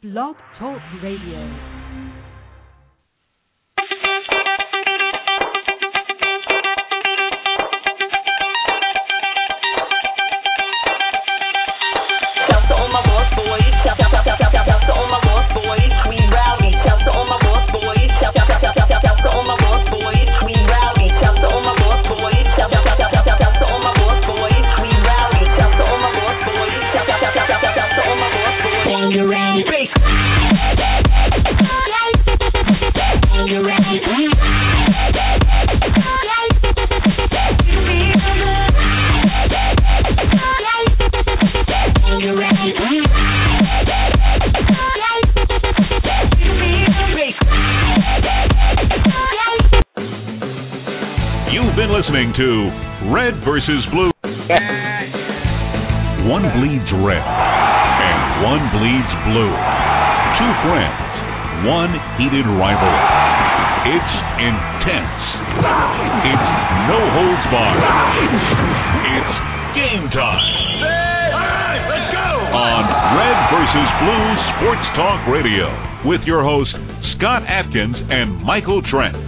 Blog Talk Radio. Versus Blue. One bleeds red and one bleeds blue. Two friends, one heated rivalry. It's intense. It's no holds barred. It's game time. let's go! On Red versus Blue Sports Talk Radio with your hosts Scott Atkins and Michael Trent.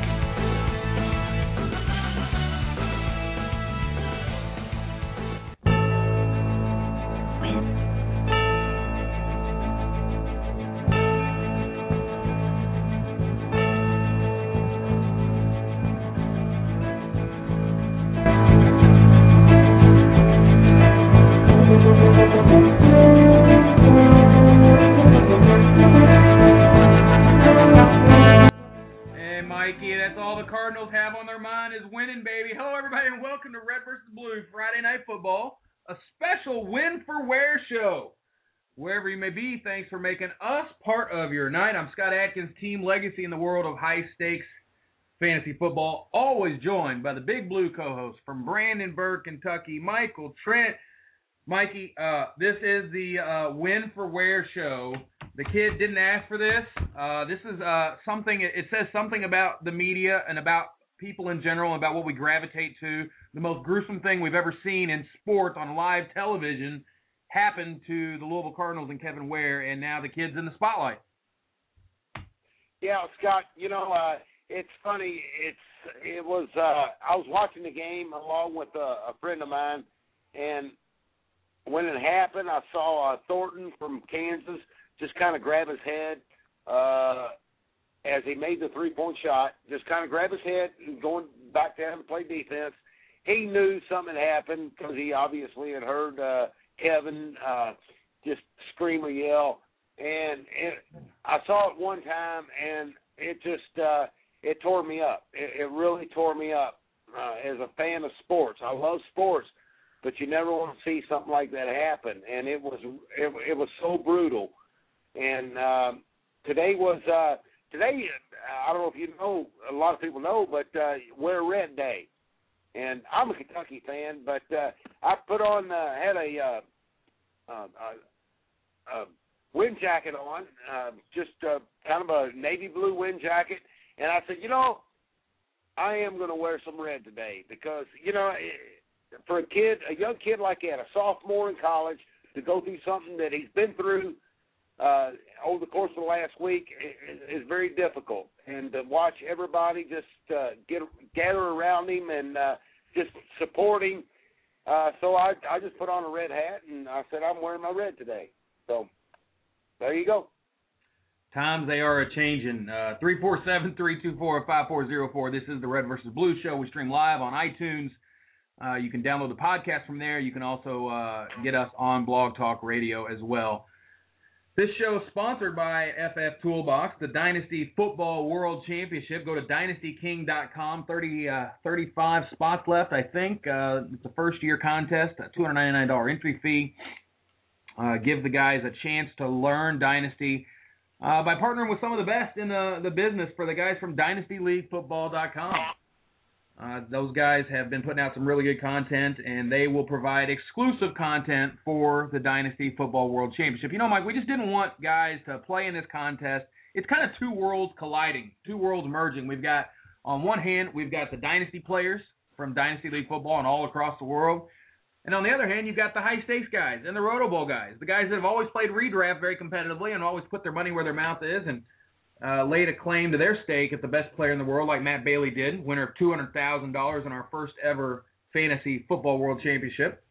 Show. Wherever you may be, thanks for making us part of your night. I'm Scott Atkins, team legacy in the world of high stakes fantasy football. Always joined by the Big Blue co-host from Brandenburg, Kentucky, Michael Trent. Mikey, uh, this is the uh, win for Ware show. The kid didn't ask for this. Uh, this is uh, something. It says something about the media and about people in general, about what we gravitate to. The most gruesome thing we've ever seen in sports on live television happened to the Louisville Cardinals and Kevin Ware, and now the kid's in the spotlight. Yeah, Scott. You know, uh, it's funny. It's it was. Uh, I was watching the game along with a, a friend of mine, and when it happened, I saw uh, Thornton from Kansas just kind of grab his head uh, as he made the three-point shot. Just kind of grab his head and going back down to play defense. He knew something happened because he obviously had heard uh, Kevin uh, just scream or yell, and it, I saw it one time, and it just uh, it tore me up. It, it really tore me up uh, as a fan of sports. I love sports, but you never want to see something like that happen. And it was it, it was so brutal. And um, today was uh, today. I don't know if you know. A lot of people know, but uh, wear red day. And I'm a Kentucky fan, but uh, I put on uh, had a uh, uh, uh, uh, wind jacket on, uh, just uh, kind of a navy blue wind jacket, and I said, you know, I am going to wear some red today because you know, eh, for a kid, a young kid like that, a sophomore in college, to go through something that he's been through uh, over the course of the last week is, is very difficult, and to watch everybody just uh, get gather around him and uh, just support him. Uh, so I I just put on a red hat and I said I'm wearing my red today. So there you go. Times they are a changing. Uh, 347-324-5404. This is the Red versus Blue show. We stream live on iTunes. Uh, you can download the podcast from there. You can also uh, get us on Blog Talk Radio as well. This show is sponsored by FF Toolbox, the Dynasty Football World Championship. Go to dynastyking.com. 30, uh, 35 spots left, I think. Uh, it's a first year contest, a $299 entry fee. Uh, give the guys a chance to learn Dynasty uh, by partnering with some of the best in the, the business for the guys from DynastyLeagueFootball.com. Uh, those guys have been putting out some really good content, and they will provide exclusive content for the Dynasty Football World Championship. You know, Mike, we just didn't want guys to play in this contest. It's kind of two worlds colliding, two worlds merging. We've got, on one hand, we've got the Dynasty players from Dynasty League football and all across the world. And on the other hand, you've got the high stakes guys and the Roto Bowl guys, the guys that have always played redraft very competitively and always put their money where their mouth is and uh, laid a claim to their stake at the best player in the world, like Matt Bailey did, winner of two hundred thousand dollars in our first ever fantasy football world championship.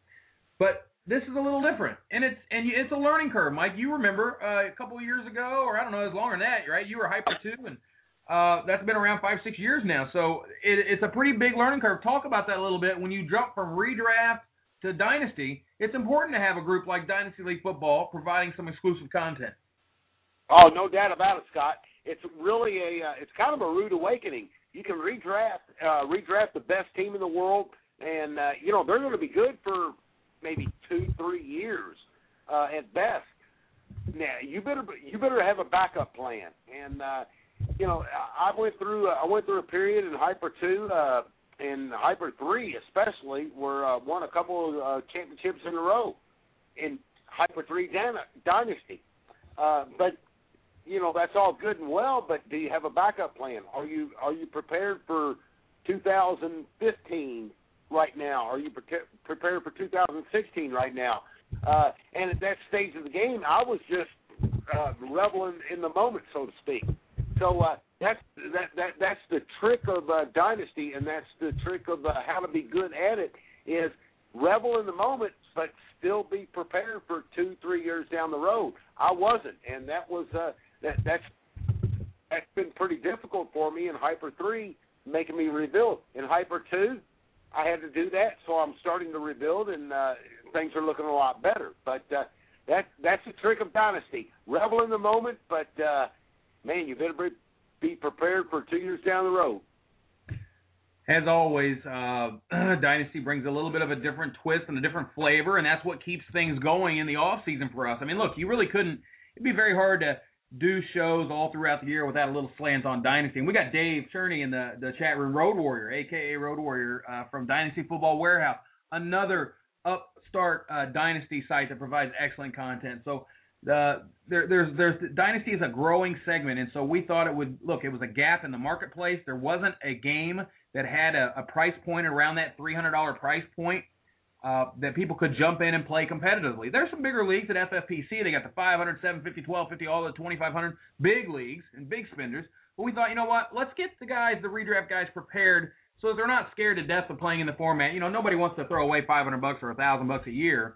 But this is a little different, and it's and it's a learning curve, Mike. You remember uh, a couple of years ago, or I don't know, it's longer than that, right? You were hyper too, and uh, that's been around five, six years now. So it, it's a pretty big learning curve. Talk about that a little bit. When you jump from redraft to dynasty, it's important to have a group like Dynasty League Football providing some exclusive content. Oh, no doubt about it, Scott. It's really a uh, it's kind of a rude awakening. You can redraft uh, redraft the best team in the world, and uh, you know they're going to be good for maybe two, three years uh, at best. Now you better you better have a backup plan, and uh, you know I went through I went through a period in Hyper two uh, and Hyper three especially where uh, won a couple of uh, championships in a row in Hyper three dynasty. Uh, but you know that's all good and well, but do you have a backup plan? Are you are you prepared for 2015 right now? Are you pre- prepared for 2016 right now? Uh, and at that stage of the game, I was just uh, reveling in the moment, so to speak. So uh, that's that that that's the trick of uh, dynasty, and that's the trick of uh, how to be good at it is revel in the moment, but still be prepared for two, three years down the road. I wasn't, and that was uh, that that's that's been pretty difficult for me in Hyper three, making me rebuild. In Hyper two, I had to do that, so I'm starting to rebuild, and uh, things are looking a lot better. But uh, that that's the trick of dynasty: revel in the moment, but uh, man, you better be, prepared for two years down the road. As always, uh, Dynasty brings a little bit of a different twist and a different flavor, and that's what keeps things going in the off season for us. I mean, look, you really couldn't. It'd be very hard to do shows all throughout the year without a little slant on Dynasty. And we got Dave Cherney in the, the chat room, Road Warrior, aka Road Warrior, uh, from Dynasty Football Warehouse, another upstart uh, Dynasty site that provides excellent content. So the there, there's there's Dynasty is a growing segment, and so we thought it would look. It was a gap in the marketplace. There wasn't a game that had a, a price point around that $300 price point uh, that people could jump in and play competitively. There's some bigger leagues at FFPC. They got the 500, 750, 1250, all the 2500 big leagues and big spenders. But we thought, you know what? Let's get the guys, the redraft guys, prepared so they're not scared to death of playing in the format. You know, nobody wants to throw away 500 bucks or a thousand bucks a year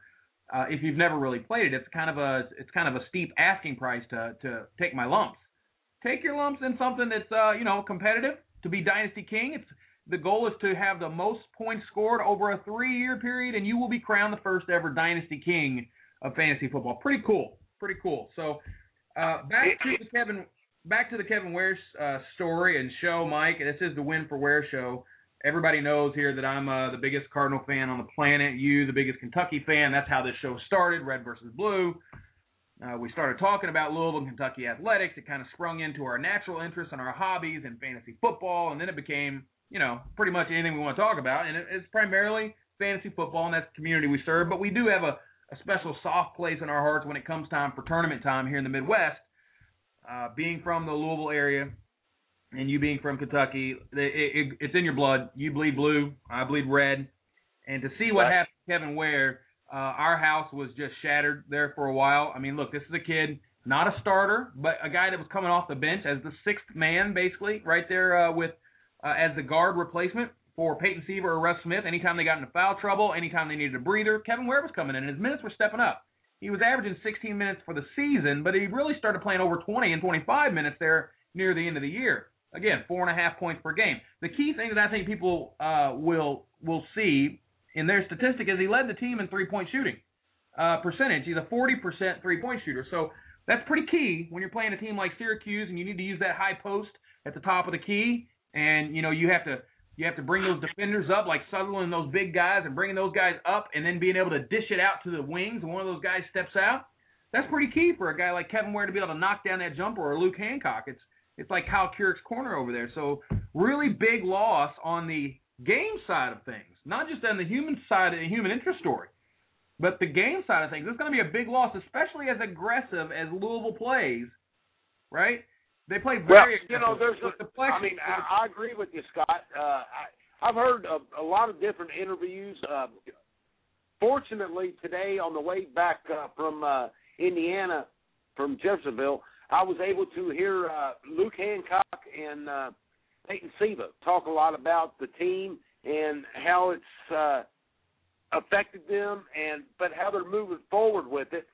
uh, if you've never really played it. It's kind of a it's kind of a steep asking price to to take my lumps. Take your lumps in something that's uh, you know competitive to be dynasty king. It's the goal is to have the most points scored over a three-year period, and you will be crowned the first ever dynasty king of fantasy football. Pretty cool. Pretty cool. So uh, back to the Kevin, back to the Kevin Ware uh, story and show, Mike. This is the Win for Ware show. Everybody knows here that I'm uh, the biggest Cardinal fan on the planet. You, the biggest Kentucky fan. That's how this show started, Red versus Blue. Uh, we started talking about Louisville and Kentucky athletics. It kind of sprung into our natural interests and our hobbies and fantasy football, and then it became you know, pretty much anything we want to talk about, and it's primarily fantasy football, and that's the community we serve. But we do have a, a special soft place in our hearts when it comes time for tournament time here in the Midwest. Uh, being from the Louisville area, and you being from Kentucky, it, it, it's in your blood. You bleed blue, I bleed red, and to see what happened to Kevin Ware, uh, our house was just shattered there for a while. I mean, look, this is a kid, not a starter, but a guy that was coming off the bench as the sixth man, basically, right there uh, with uh, as the guard replacement for Peyton Siva or Russ Smith. Anytime they got into foul trouble, anytime they needed a breather, Kevin Ware was coming in, and his minutes were stepping up. He was averaging 16 minutes for the season, but he really started playing over 20 and 25 minutes there near the end of the year. Again, four and a half points per game. The key thing that I think people uh, will will see in their statistic is he led the team in three point shooting uh, percentage. He's a 40% three point shooter, so that's pretty key when you're playing a team like Syracuse and you need to use that high post at the top of the key and you know you have to you have to bring those defenders up like Southerland and those big guys and bringing those guys up and then being able to dish it out to the wings and one of those guys steps out. That's pretty key for a guy like Kevin Ware to be able to knock down that jumper or Luke Hancock. It's it's like Kyle Kuric's corner over there. So really big loss on the game side of things, not just on the human side, of the human interest story, but the game side of things. It's going to be a big loss, especially as aggressive as Louisville plays. Right? They play Well, you know, there's. With the A, I mean, I, I agree with you, Scott. Uh, I, I've heard a, a lot of different interviews. Uh, fortunately, today on the way back uh, from uh, Indiana, from Jeffersonville, I was able to hear uh, Luke Hancock and uh, Peyton Siva talk a lot about the team and how it's uh, affected them, and but how they're moving forward with it.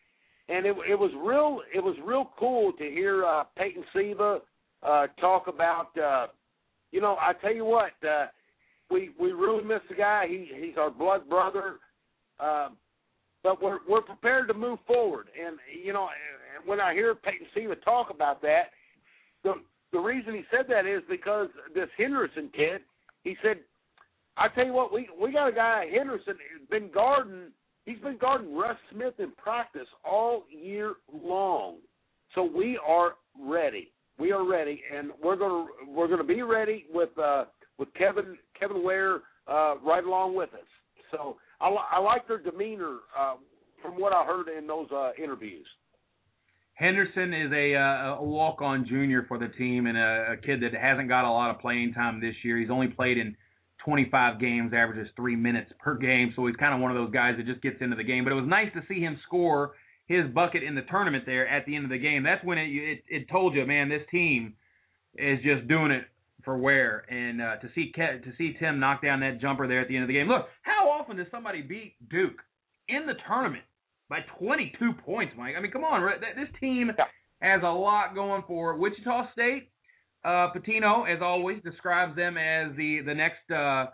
And it, it was real. It was real cool to hear uh, Peyton Siva uh, talk about. Uh, you know, I tell you what, uh, we we really miss the guy. He he's our blood brother. Uh, but we're we're prepared to move forward. And you know, when I hear Peyton Siva talk about that, the the reason he said that is because this Henderson kid. He said, "I tell you what, we we got a guy Henderson who's been guarding. He's been guarding Russ Smith in practice all year long. So we are ready. We are ready, and we're gonna we're gonna be ready with uh, with Kevin Kevin Ware uh, right along with us. So I, li- I like their demeanor uh, from what I heard in those uh, interviews. Henderson is a, uh, a walk-on junior for the team and a, a kid that hasn't got a lot of playing time this year. He's only played in 25 games, averages three minutes per game, so he's kind of one of those guys that just gets into the game. But it was nice to see him score his bucket in the tournament there at the end of the game. That's when it it, it told you, man, this team is just doing it for Ware. And uh, to see Ke- to see Tim knock down that jumper there at the end of the game. Look, how often does somebody beat Duke in the tournament by 22 points, Mike? I mean, come on, this team has a lot going for it. Wichita State. Uh, Pitino, as always, describes them as the the next uh,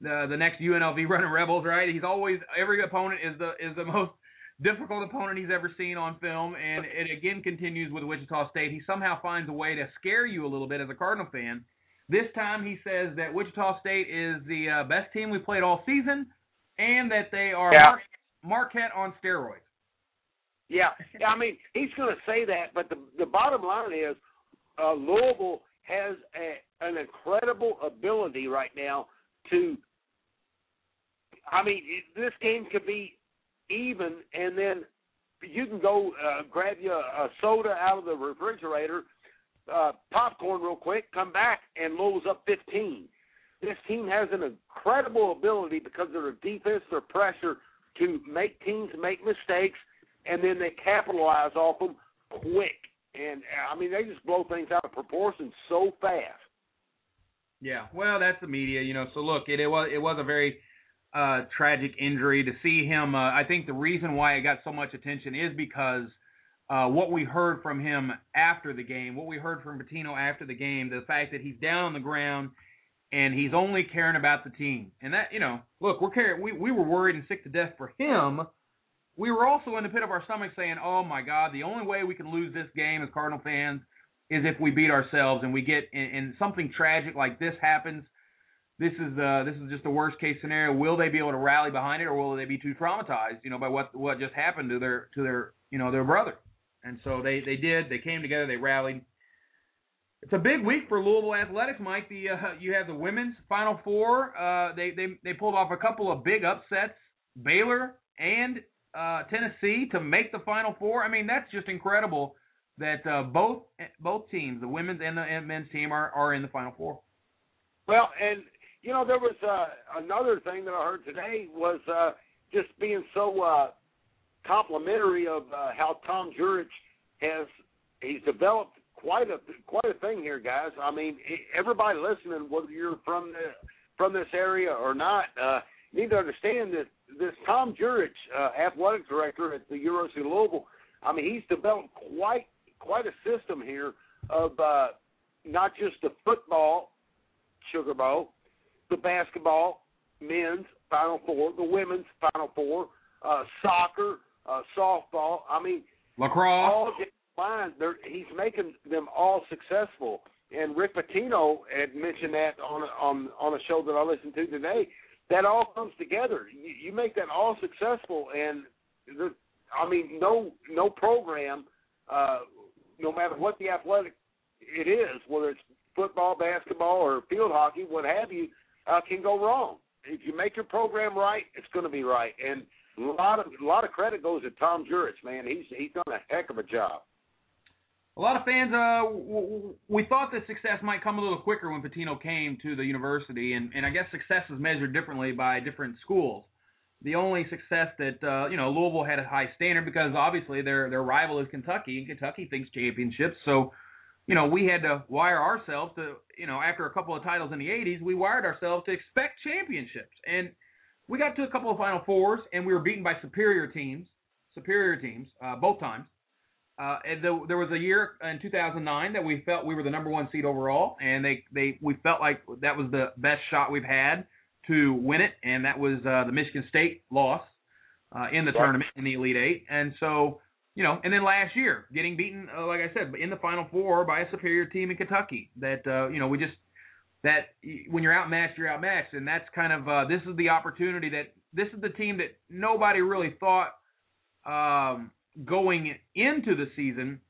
the the next UNLV running Rebels. Right? He's always every opponent is the is the most difficult opponent he's ever seen on film, and it again continues with Wichita State. He somehow finds a way to scare you a little bit as a Cardinal fan. This time he says that Wichita State is the uh, best team we played all season, and that they are Yeah. Mar- Marquette on steroids. Yeah, yeah. I mean, he's going to say that, but the the bottom line is, uh, Louisville has a, an incredible ability right now to. I mean, this game could be even, and then you can go uh, grab you a, a soda out of the refrigerator, uh, popcorn real quick, come back, and Louisville's up 15. This team has an incredible ability because of their defense, their pressure, to make teams make mistakes and then they capitalize off them quick. And I mean, they just blow things out of proportion so fast. Yeah, well, that's the media, you know. So look, it, it was it was a very uh, tragic injury to see him. Uh, I think the reason why it got so much attention is because uh, what we heard from him after the game, what we heard from Pitino after the game, the fact that he's down on the ground and he's only caring about the team, and that you know, look, we're caring. We we were worried and sick to death for him. We were also in the pit of our stomach saying, "Oh my God, the only way we can lose this game as Cardinal fans is if we beat ourselves and we get and, and something tragic like this happens. This is uh this is just the worst case scenario. Will they be able to rally behind it, or will they be too traumatized, you know, by what what just happened to their to their you know their brother? And so they they did. They came together. They rallied. It's a big week for Louisville athletics, Mike. The uh, you have the women's Final Four. Uh, they they they pulled off a couple of big upsets. Baylor and uh, Tennessee to make the Final Four. I mean, that's just incredible that uh, both both teams, the women's and the men's team, are are in the Final Four. Well, and you know, there was uh, another thing that I heard today was uh, just being so uh, complimentary of uh, how Tom Jurich has he's developed quite a quite a thing here, guys. I mean, everybody listening, whether you're from the from this area or not, uh, need to understand that this Tom Jurich, uh, athletic director at the University of Louisville, I mean, he's developed quite quite a system here of uh, not just the football Sugar Bowl, the basketball, men's Final Four, the women's Final Four, uh, soccer, uh, softball. I mean, Lacrosse. all. They're, he's making them all successful. And Rick Pitino had mentioned that on on on a show that I listened to today. That all comes together. You, you make that all successful, and the, I mean, no no program, uh, no matter what the athletic it is, whether it's football, basketball, or field hockey, what have you, uh, can go wrong. If you make your program right, it's going to be right. And a lot of a lot of credit goes to Tom Jurich, man. He's he's done a heck of a job. A lot of fans, uh, w- we thought that success might come a little quicker when Pitino came to the university, and, and I guess success is measured differently by different schools. The only success that uh, you know Louisville had a high standard because obviously their their rival is Kentucky, and Kentucky thinks championships. So, you know, we had to wire ourselves to you know after a couple of titles in the '80s, we wired ourselves to expect championships, and we got to a couple of Final Fours, and we were beaten by superior teams, superior teams uh, both times. Uh, and the, there was a year in 2009 that we felt we were the number one seed overall, and they they we felt like that was the best shot we've had to win it, and that was uh, the Michigan State loss uh, in the tournament in the Elite Eight, and so you know, and then last year getting beaten, uh, like I said, in the Final Four by a superior team in Kentucky. That uh, you know we just that when you're outmatched, you're outmatched, and that's kind of uh, this is the opportunity that this is the team that nobody really thought um, going into the season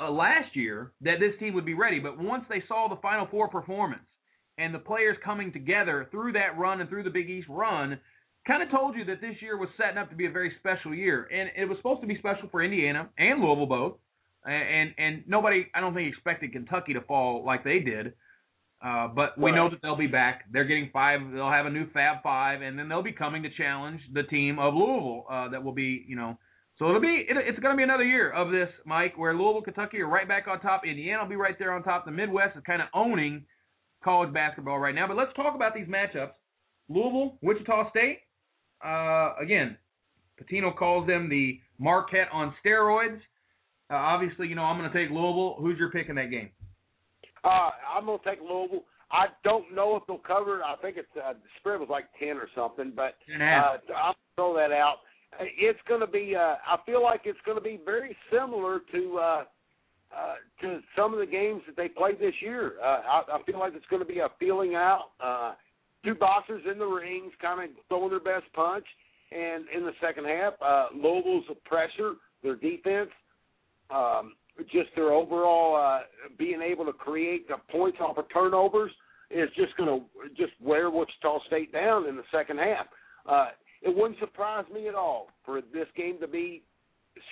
uh, last year that this team would be ready. But once they saw the Final Four performance and the players coming together through that run and through the Big East run, kind of told you that this year was setting up to be a very special year. And it was supposed to be special for Indiana and Louisville both. And and nobody, I don't think, expected Kentucky to fall like they did. Uh, but we Right. know that they'll be back. They're getting five. They'll have a new Fab Five, and then they'll be coming to challenge the team of Louisville. Uh, that will be, you know, so it'll be. It, it's going to be another year of this, Mike, where Louisville, Kentucky are right back on top. Indiana will be right there on top. The Midwest is kind of owning college basketball right now. But let's talk about these matchups. Louisville, Wichita State. Uh, again, Pitino calls them the Marquette on steroids. Uh, obviously, you know I'm going to take Louisville. Who's your pick in that game? Uh, I'm gonna take Louisville. I don't know if they'll cover. it. I think it's uh, the spread was like ten or something, but Ten and a half. uh, I'll throw that out. It's gonna be. Uh, I feel like it's gonna be very similar to uh, uh, to some of the games that they played this year. Uh, I, I feel like it's gonna be a feeling out. Uh, two boxers in the rings, kind of throwing their best punch, and in the second half, uh, Louisville's pressure, their defense, um, just their overall uh, being able to create the points off of turnovers is just going to just wear Wichita State down in the second half. Uh, it wouldn't surprise me at all for this game to be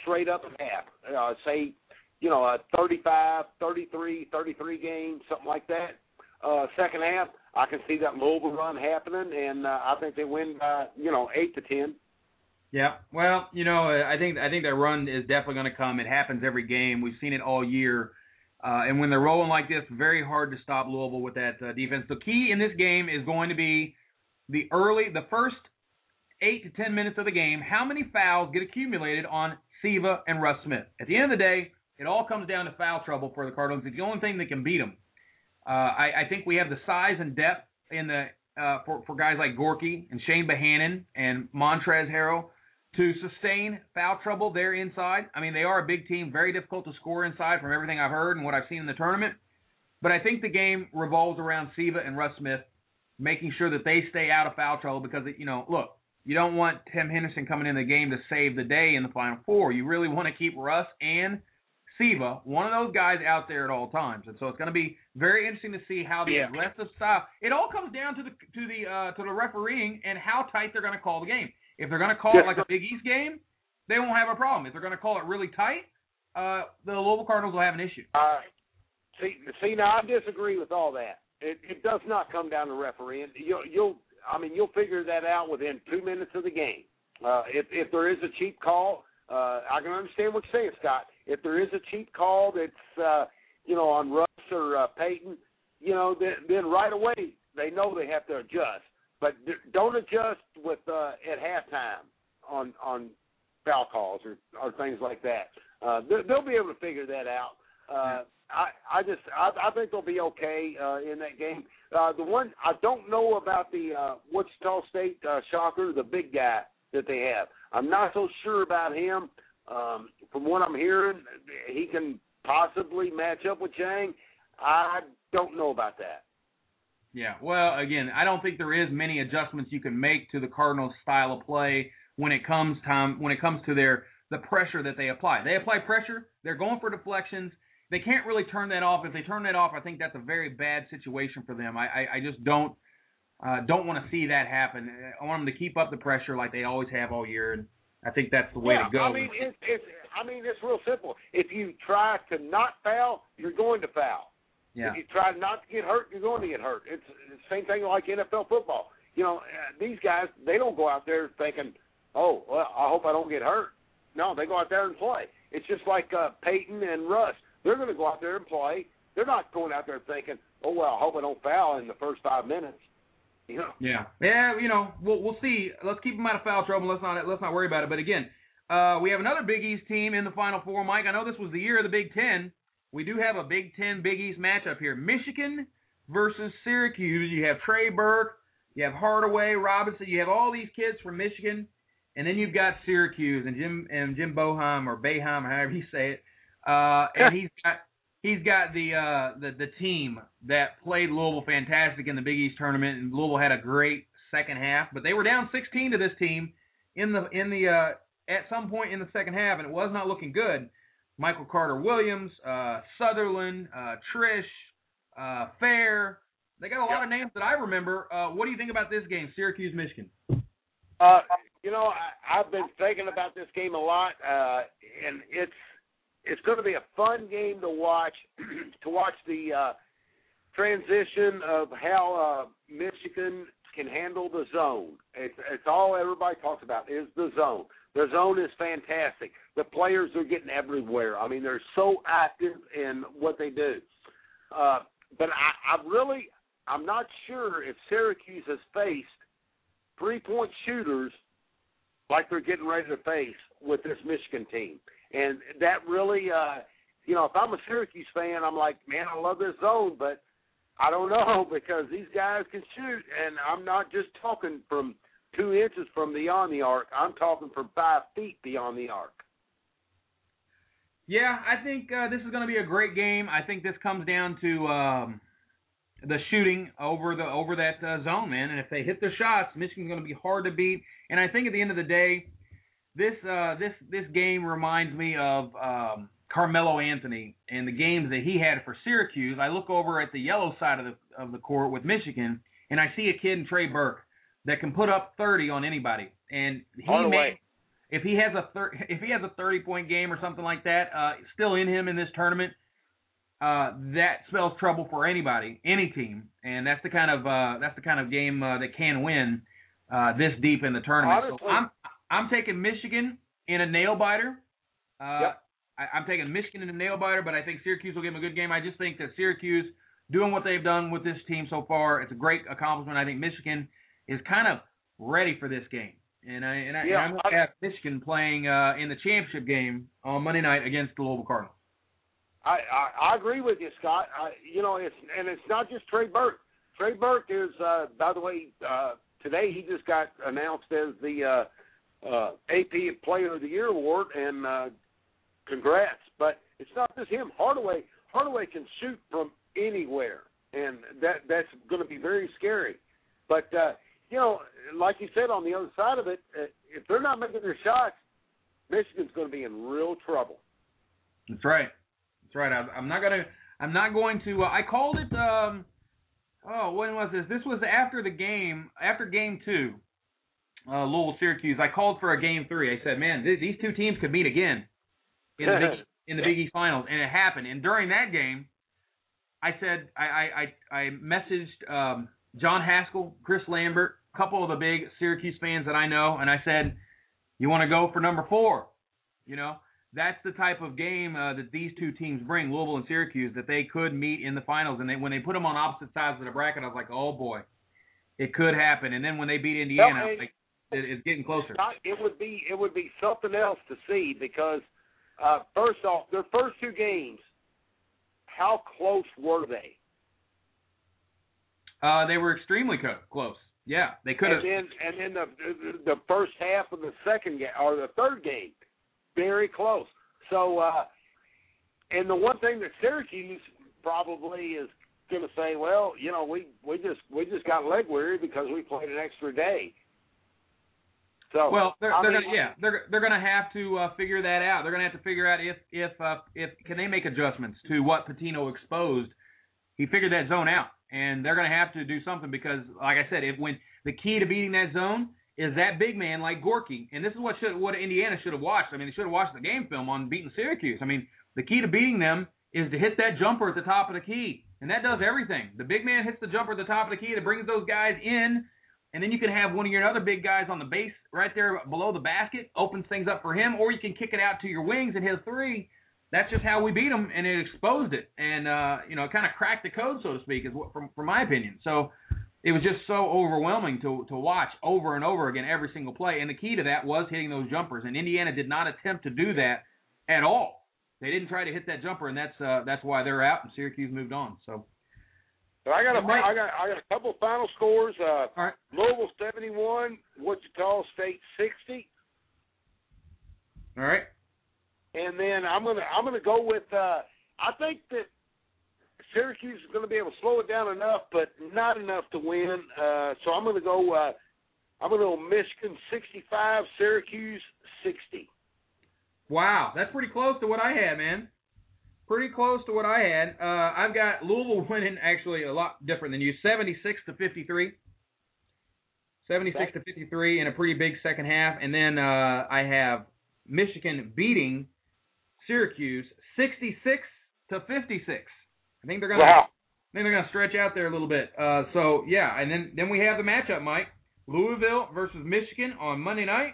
straight up half. Uh, say, you know, a 35, 33, 33 game, something like that. Uh, second half, I can see that Louisville run happening, and uh, I think they win by, you know, 8 to 10. Yeah, well, you know, I think I think that run is definitely going to come. It happens every game. We've seen it all year, uh, and when they're rolling like this, very hard to stop Louisville with that uh, defense. The key in this game is going to be the early, the first eight to ten minutes of the game. How many fouls get accumulated on Siva and Russ Smith? At the end of the day, it all comes down to foul trouble for the Cardinals. It's the only thing that can beat them. Uh, I, I think we have the size and depth in the uh, for for guys like Gorgui and Chane Behanan and Montrezl Harrell to sustain foul trouble there inside. I mean, they are a big team, very difficult to score inside from everything I've heard and what I've seen in the tournament. But I think the game revolves around Siva and Russ Smith making sure that they stay out of foul trouble because, you know, look, you don't want Tim Henderson coming in the game to save the day in the Final Four. You really want to keep Russ and Siva, one of those guys, out there at all times. And so it's going to be very interesting to see how the Yeah. aggressive style. It all comes down to the to the uh, to the refereeing and how tight they're going to call the game. If they're going to call it like a Big East game, they won't have a problem. If they're going to call it really tight, uh, the Louisville Cardinals will have an issue. Uh, see, see, now I disagree with all that. It, it does not come down to refereeing. You'll, you'll, I mean, you'll figure that out within two minutes of the game. Uh, if if there is a cheap call, uh, I can understand what you're saying, Scott. If there is a cheap call that's, uh, you know, on Russ or uh, Peyton, you know, then, then right away they know they have to adjust. But don't adjust with uh, at halftime on on foul calls or or things like that. Uh, they- they'll be able to figure that out. Uh, I I just I, I think they'll be okay uh, in that game. Uh, the one I don't know about the uh, Wichita State uh, shocker, the big guy that they have. I'm not so sure about him. Um, from what I'm hearing, he can possibly match up with Chang. I don't know about that. Yeah. Well, again, I don't think there is many adjustments you can make to the Cardinals' style of play when it comes time when it comes to their the pressure that they apply. They apply pressure. They're going for deflections. They can't really turn that off. If they turn that off, I think that's a very bad situation for them. I I, I just don't. uh, don't want to see that happen. I want them to keep up the pressure like they always have all year, and I think that's the way yeah, to go. I mean, it's, it's I mean it's real simple. If you try to not foul, you're going to foul. yeah, If you try not to get hurt, you're going to get hurt. It's the same thing like NFL football. You know, uh, these guys they don't go out there thinking, "Oh, well, I hope I don't get hurt." No, they go out there and play. It's just like uh, Peyton and Russ. They're going to go out there and play. They're not going out there thinking, "Oh well, I hope I don't foul in the first five minutes." You know. yeah, yeah. You know, we'll we'll see. Let's keep them out of foul trouble. Let's not let's not worry about it. But again, uh, we have another Big East team in the Final Four. Mike, I know this was the year of the Big Ten. We do have a Big Ten Big East matchup here: Michigan versus Syracuse. You have Trey Burke, you have Hardaway, Robinson. You have all these kids from Michigan, and then you've got Syracuse and Jim and Jim Boeheim or Boeheim, however you say it. Uh, and he's got he's got the uh the the team that played Louisville fantastic in the Big East tournament, and Louisville had a great second half, but they were down 16 to this team in the in the uh at some point in the second half, and it was not looking good. Michael Carter Williams, uh, Southerland, uh, Trish, uh, Fair. They got a lot of names that I remember. Uh, what do you think about this game, Syracuse, Michigan? Uh, you know, I, I've been thinking about this game a lot, uh, and it's it's going to be a fun game to watch. to watch the uh, transition of how uh, Michigan can handle the zone. It's, it's all everybody talks about is the zone. The zone is fantastic. The players are getting everywhere. I mean, they're so active in what they do. Uh, but I, I really, I'm not sure if Syracuse has faced three-point shooters like they're getting ready to face with this Michigan team. And that really, uh, you know, if I'm a Syracuse fan, I'm like, man, I love this zone, but I don't know because these guys can shoot, and I'm not just talking from two inches from beyond the arc. I'm talking from five feet beyond the arc. Yeah, I think uh, this is going to be a great game. I think this comes down to um, the shooting over the over that uh, zone, man. And if they hit their shots, Michigan's going to be hard to beat. And I think at the end of the day, this uh, this this game reminds me of um, Carmelo Anthony and the games that he had for Syracuse. I look over at the yellow side of the of the court with Michigan, and I see a kid in Trey Burke that can put up 30 on anybody, and he All the may way. if he has a thir- if he has a 30 point game or something like that, uh, still in him in this tournament, uh, that spells trouble for anybody, any team, and that's the kind of uh, that's the kind of game uh, that can win uh, this deep in the tournament. so I'm I'm taking Michigan in a nail biter. Uh, Yep. I, I'm taking Michigan in a nail biter, but I think Syracuse will give them a good game. I just think that Syracuse doing what they've done with this team so far, it's a great accomplishment. I think Michigan is kind of ready for this game. And I and, I, Yeah, and I'm going to have Michigan playing uh, in the championship game on Monday night against the Louisville Cardinals. I, I I agree with you, Scott. I, you know, it's and it's not just Trey Burke. Trey Burke is, uh, by the way, uh, today he just got announced as the uh, uh, AP Player of the Year award, and uh, congrats. But it's not just him. Hardaway Hardaway can shoot from anywhere, and that that's going to be very scary. But uh, you know, like you said, on the other side of it, uh, if they're not making their shots, Michigan's going to be in real trouble. That's right. That's right. I, I'm not gonna. I'm not going to. Uh, I called it. Um, oh, when was this? This was after the game. After game two, uh, Louisville Syracuse. I called for a game three. I said, man, th- these two teams could meet again in the Big, in the Big East finals, and it happened. And during that game, I said I I I, I messaged um, John Haskell, Chris Lambert, a couple of the big Syracuse fans that I know, and I said, you want to go for number four? You know, that's the type of game uh, that these two teams bring, Louisville and Syracuse, that they could meet in the finals. And they, when they put them on opposite sides of the bracket, I was like, oh boy, it could happen. And then when they beat Indiana, I was like, it, it's getting closer. Not, it would be it would be something else to see because uh, first off, their first two games, how close were they? Uh, they were extremely co- close. Yeah, they could have. And then and then the, the the first half of the second game or the third game, very close. So, uh, and the one thing that Syracuse probably is going to say, well, you know, we we just we just got leg weary because we played an extra day. So Well, they're, they're mean, gonna yeah they're they're gonna have to uh, figure that out. They're gonna have to figure out if if uh, if can they make adjustments to what Pitino exposed. He figured that zone out, and they're going to have to do something because, like I said, if when the key to beating that zone is that big man like Gorgui, and this is what should what Indiana should have watched. I mean, they should have watched the game film on beating Syracuse. I mean, the key to beating them is to hit that jumper at the top of the key, and that does everything. The big man hits the jumper at the top of the key that brings those guys in, and then you can have one of your other big guys on the base right there below the basket, opens things up for him, or you can kick it out to your wings and hit a three. That's just how we beat them, and it exposed it, and uh, you know, kind of cracked the code, so to speak, is what, from from my opinion. So it was just so overwhelming to to watch over and over again every single play. And the key to that was hitting those jumpers. And Indiana did not attempt to do that at all. They didn't try to hit that jumper, and that's uh, that's why they're out. And Syracuse moved on. So. So I got a Mike- I got I got a couple final scores. Uh, All right. Louisville seventy one, Wichita State sixty, All right. and then I'm gonna I'm gonna go with. Uh, I think that Syracuse is going to be able to slow it down enough, but not enough to win. Uh, so I'm going to go. Uh, I'm to go Michigan sixty five, Syracuse sixty. Wow, that's pretty close to what I had, man. Pretty close to what I had. Uh, I've got Louisville winning actually a lot different than you, 76 to 53. 76 to 53 in a pretty big second half, and then uh, I have Michigan beating Syracuse 66 to 56. I think they're gonna. Wow. I think they're gonna stretch out there a little bit. Uh, so yeah, and then then we have the matchup, Mike. Louisville versus Michigan on Monday night.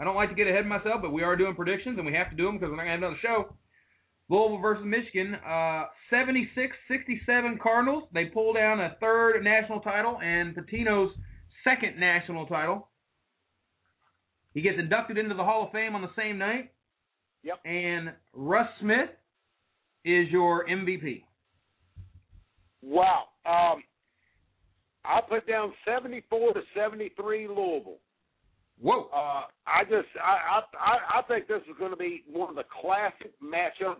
I don't like to get ahead of myself, but we are doing predictions, and we have to do them because we're not gonna have another show. Louisville versus Michigan, uh, 76-67 Cardinals. They pull down a third national title and Pitino's second national title. He gets inducted into the Hall of Fame on the same night. Yep. And Russ Smith is your MVP. Wow. Um, I put down seventy four to seventy three Louisville. Whoa. Uh, I just I, I I think this is going to be one of the classic matchups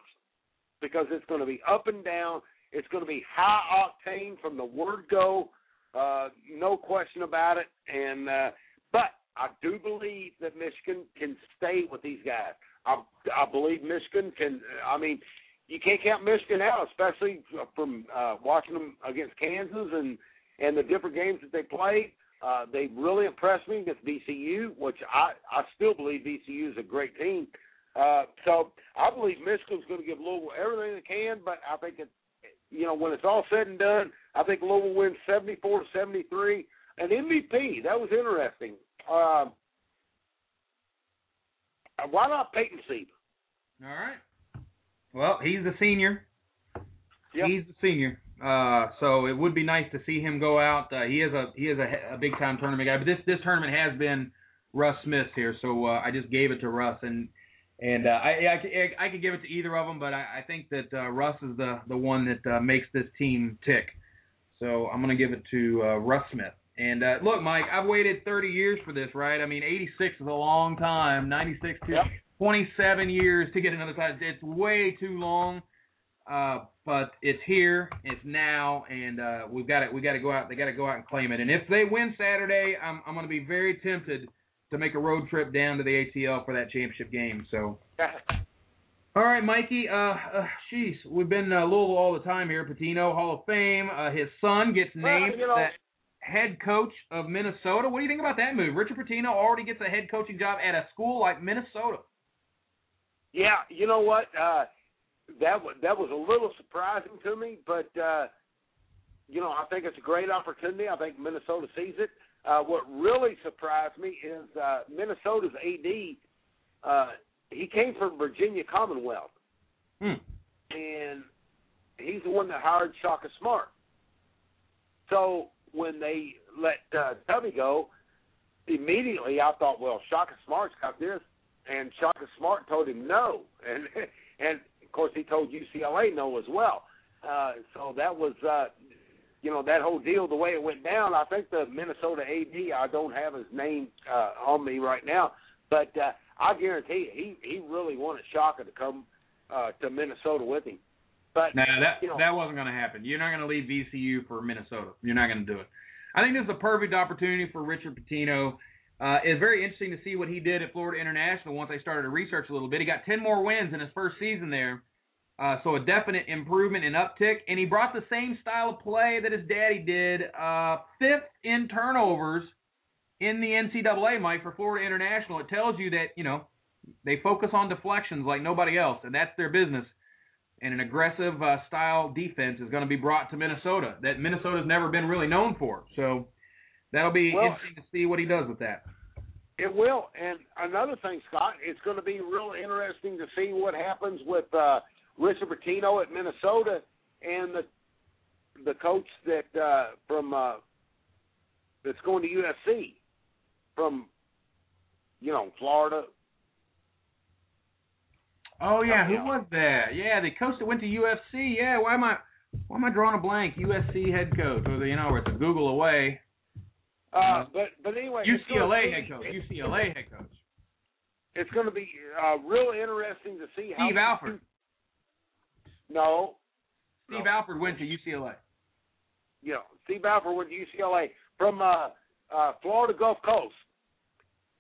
because it's going to be up and down. It's going to be high octane from the word go, uh, no question about it. And uh, but I do believe that Michigan can stay with these guys. I I believe Michigan can. I mean, you can't count Michigan out, especially from uh, watching them against Kansas and and the different games that they played. Uh, they really impressed me against VCU, which I, I still believe VCU is a great team. Uh, so I believe Michigan's going to give Louisville everything they can, but I think it, you know, when it's all said and done, I think Louisville wins 74 to 73. An MVP, that was interesting. Um, why not Peyton Sieb? All right. Well, he's the senior. Yep. He's the senior. Uh, so it would be nice to see him go out. Uh, he is a he is a, a big time tournament guy, but this this tournament has been Russ Smith's here, so uh, I just gave it to Russ, and and uh, I, I I could give it to either of them, but I, I think that uh, Russ is the the one that uh, makes this team tick. So I'm gonna give it to uh, Russ Smith. And uh, look, Mike, I've waited 30 years for this, right? I mean, 86 is a long time. 96 to Yep. 27 years to get another title. It's way too long. Uh, but it's here, it's now, and uh, we've got it. We got to go out. They got to go out and claim it. And if they win Saturday, I'm I'm going to be very tempted to make a road trip down to the ATL for that championship game. So, all right, Mikey. Uh, uh jeez, we've been uh, Louisville all the time here. Pitino, Hall of Fame. Uh, his son gets Well, named you know- the head coach of Minnesota. What do you think about that move? Richard Pitino already gets a head coaching job at a school like Minnesota. Yeah, you know what? Uh, that was that was a little surprising to me, but uh, you know I think it's a great opportunity. I think Minnesota sees it. Uh, what really surprised me is uh, Minnesota's AD. Uh, he came from Virginia Commonwealth, Hmm. and he's the one that hired Shaka Smart. So when they let uh, Tubby go, immediately I thought, well, Shaka Smart's got this, and Shaka Smart told him no, and and of course he told UCLA no as well. Uh, so that was, uh, you know, that whole deal. The way it went down, I think the Minnesota AD. I don't have his name uh, on me right now, but uh, I guarantee he he really wanted Shaka to come uh, to Minnesota with him. But No, that you know, that wasn't going to happen. You're not going to leave VCU for Minnesota. You're not going to do it. I think this is a perfect opportunity for Richard Pitino. Uh, it's very interesting to see what he did at Florida International once they started to research a little bit. He got 10 more wins in his first season there, Uh, so a definite improvement and uptick, and he brought the same style of play that his daddy did. Uh, fifth in turnovers in the NCAA, Mike, for Florida International. It tells you that you know they focus on deflections like nobody else, and that's their business. And an aggressive uh, style defense is going to be brought to Minnesota that Minnesota's never been really known for. So that'll be Well- interesting to see what he does with that. It will. And another thing, Scott, it's going to be real interesting to see what happens with uh, Richard Pitino at Minnesota and the the coach that uh, from uh, that's going to USC from you know Florida. Oh yeah, who was that? Yeah, the coach that went to UFC. Yeah, why am I why am I drawing a blank? USC head coach, or the, you know, or it's a Google away. Uh, but but anyway, UCLA head coach. UCLA head coach. It's going to be uh, real interesting to see how Steve Alford. No, Steve No. Alford went to UCLA. you know, Steve Alford went to UCLA from uh, uh, Florida Gulf Coast.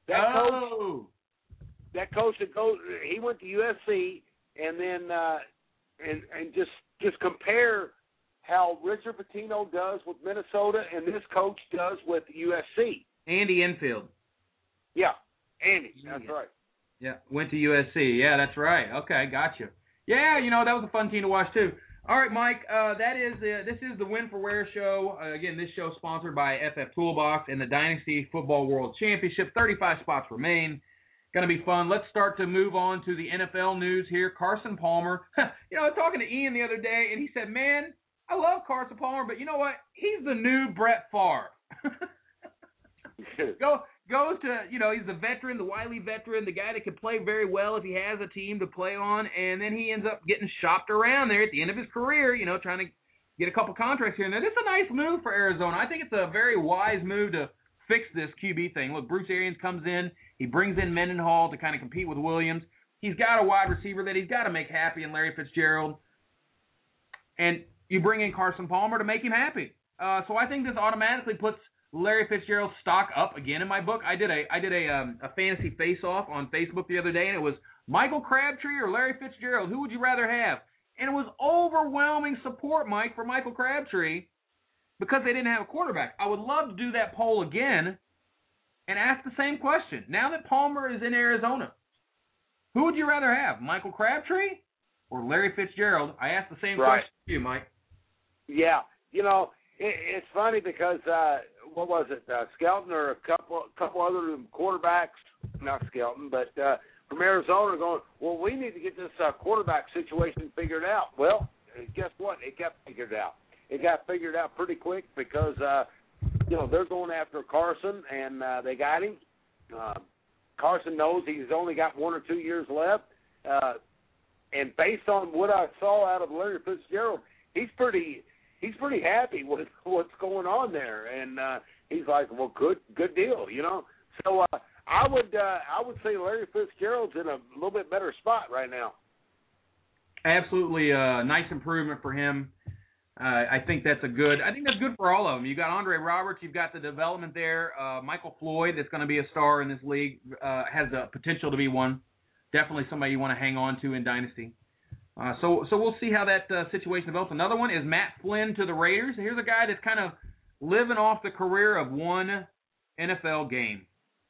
That coach, oh, that coach that goes, he went to USC, and then uh, and and just just compare how Richard Pitino does with Minnesota and this coach does with USC. Andy Enfield. Yeah, Andy, that's Yeah. right. Yeah, went to USC. Yeah, that's right. Okay, gotcha. Yeah, you know that was a fun team to watch too. All right, Mike. Uh, that is uh, this is the Win for Ware show. Uh, again, this show sponsored by FF Toolbox and the Dynasty Football World Championship. 35 spots remain. Going to be fun. Let's start to move on to the NFL news here. Carson Palmer. you know, I was talking to Ian the other day, and he said, "Man, I love Carson Palmer, but you know what? He's the new Brett Favre." go goes to you know he's the veteran, the wily veteran, the guy that can play very well if he has a team to play on, and then he ends up getting shopped around there at the end of his career, you know, trying to get a couple contracts here and there. This is a nice move for Arizona. I think it's a very wise move to fix this QB thing. Look, Bruce Arians comes in, he brings in Mendenhall to kind of compete with Williams. He's got a wide receiver that he's got to make happy in Larry Fitzgerald, and you bring in Carson Palmer to make him happy. Uh, so I think this automatically puts Larry Fitzgerald stock up again in my book. I did a I did a um, a fantasy face off on Facebook the other day, and it was Michael Crabtree or Larry Fitzgerald. Who would you rather have? And it was overwhelming support, Mike, for Michael Crabtree because they didn't have a quarterback. I would love to do that poll again and ask the same question. Now that Palmer is in Arizona, who would you rather have, Michael Crabtree or Larry Fitzgerald? I asked the same Right. question to you, Mike. Yeah, you know, it, it's funny because uh, what was it? Uh, Skelton or a couple couple other quarterbacks, not Skelton, but uh, from Arizona, going, well, we need to get this uh, quarterback situation figured out. Well, guess what? It got figured out. It got figured out pretty quick because uh, you know they're going after Carson, and uh, they got him. Uh, Carson knows he's only got one or two years left. Uh, and based on what I saw out of Larry Fitzgerald, he's pretty he's pretty happy with what's going on there, and uh, he's like, well, good good deal, you know. So uh, I would uh, I would say Larry Fitzgerald's in a little bit better spot right now. absolutely a nice improvement for him. Uh, I think that's a good. I think that's good for all of them. You got Andre Roberts. You've got the development there. Uh, Michael Floyd, that's going to be a star in this league, uh, has the potential to be one. Definitely somebody you want to hang on to in dynasty. Uh, so so we'll see how that uh, situation develops. Another one is Matt Flynn to the Raiders. Here's a guy that's kind of living off the career of one NFL game.